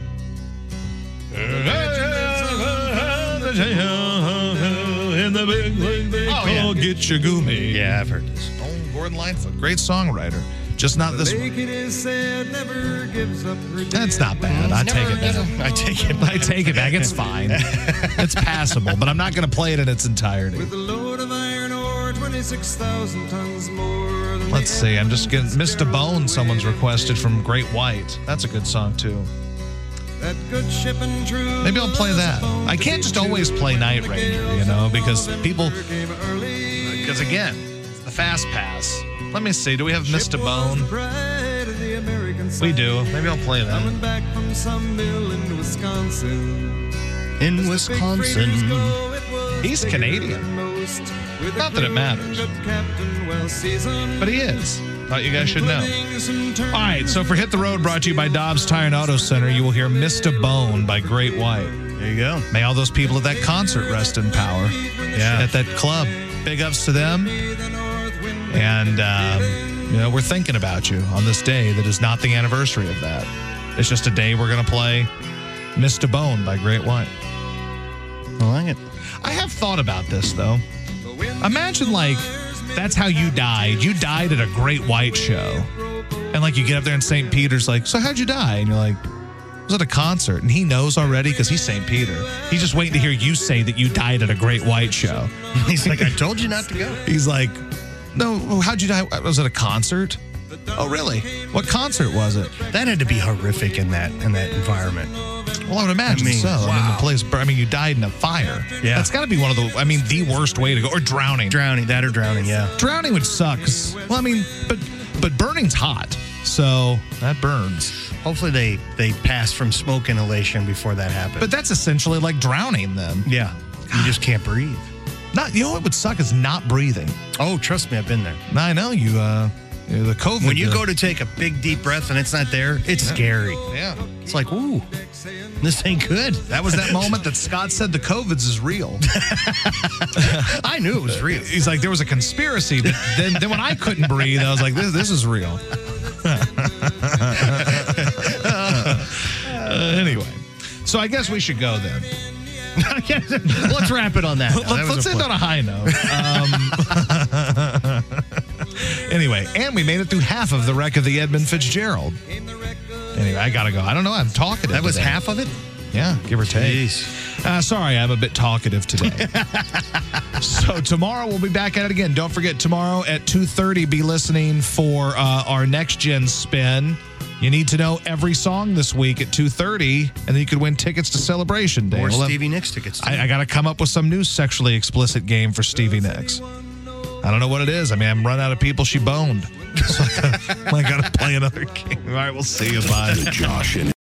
Oh, yeah. Get your goomy.
Yeah, I've heard this.
Oh, Gordon Lightfoot, great songwriter. Just not this one. That's not bad. I take it back.
I take it.
I take it back. It's fine. it's passable, but I'm not going to play it in its entirety. Let's see. I'm just getting Mr. Bone. Someone's requested from Great White. That's a good song too. Maybe I'll play that. I can't just always play Night Ranger, you know, because people. Because again, it's the fast pass. Let me see. Do we have Mr. Bone? We do. Maybe I'll play that.
Coming back from some mill In Wisconsin.
He's Canadian. Not that it matters. But he is. Thought you guys should know. All right, so for Hit the Road, brought to you by Dobbs Tire and Auto Center, you will hear Mr. Bone by Great White.
There you go.
May all those people at that concert rest in power.
Yeah.
At that club. Big ups to them. And, um, you know, we're thinking about you on this day that is not the anniversary of that. It's just a day we're going to play Mr. Bone by Great White.
I like it.
I have thought about this, though. Imagine, like, that's how you died. You died at a Great White show. And, like, you get up there and St. Peter's like, So how'd you die? And you're like, I was at a concert. And he knows already because he's St. Peter. He's just waiting to hear you say that you died at a Great White show.
He's like, I told you not to go.
He's like, No, how'd you die? I was at a concert. Oh, really? What concert was it?
That had to be horrific in that in that environment.
Well, I would imagine
I mean,
so. I mean, the place. I mean, you died in a fire.
Yeah.
that's got to be one of the. I mean, the worst way to go, or drowning.
Drowning, that or drowning, yeah.
Drowning would suck. well, I mean, but but burning's hot, so that burns.
Hopefully they they pass from smoke inhalation before that happens.
But that's essentially like drowning. Then
yeah, you just can't breathe.
not. You know what would suck is not breathing.
Oh, trust me, I've been there.
I know you. uh know, The COVID.
When you
uh,
go to take a big deep breath and it's not there, it's scary.
yeah,
It's like, ooh, this ain't good.
that was that moment that Scott said the COVID's is real.
I knew it was real.
He's like, there was a conspiracy, but then, then when I couldn't breathe, I was like, this, this is real. Uh, anyway, so I guess we should go then.
Let's wrap it on that.
Let's,
was
let's end
flip.
on a high note. Um, anyway, and we made it through half of the wreck of the Edmund Fitzgerald. Anyway, I gotta go. I don't know. I'm talkative.
That was
today.
half of it?
Yeah, give or take. Uh, sorry, I'm a bit talkative today. so tomorrow we'll be back at it again. Don't forget tomorrow at 2:30. Be listening for uh, our next gen spin. You need to know every song this week at 2:30, and then you could win tickets to Celebration Day.
Or Stevie Nicks tickets.
I, I got to come up with some new sexually explicit game for Stevie Nicks. I don't know what it is. I mean, I'm run out of people she boned. So I got to play another game. All right, we'll see you. Bye.
Josh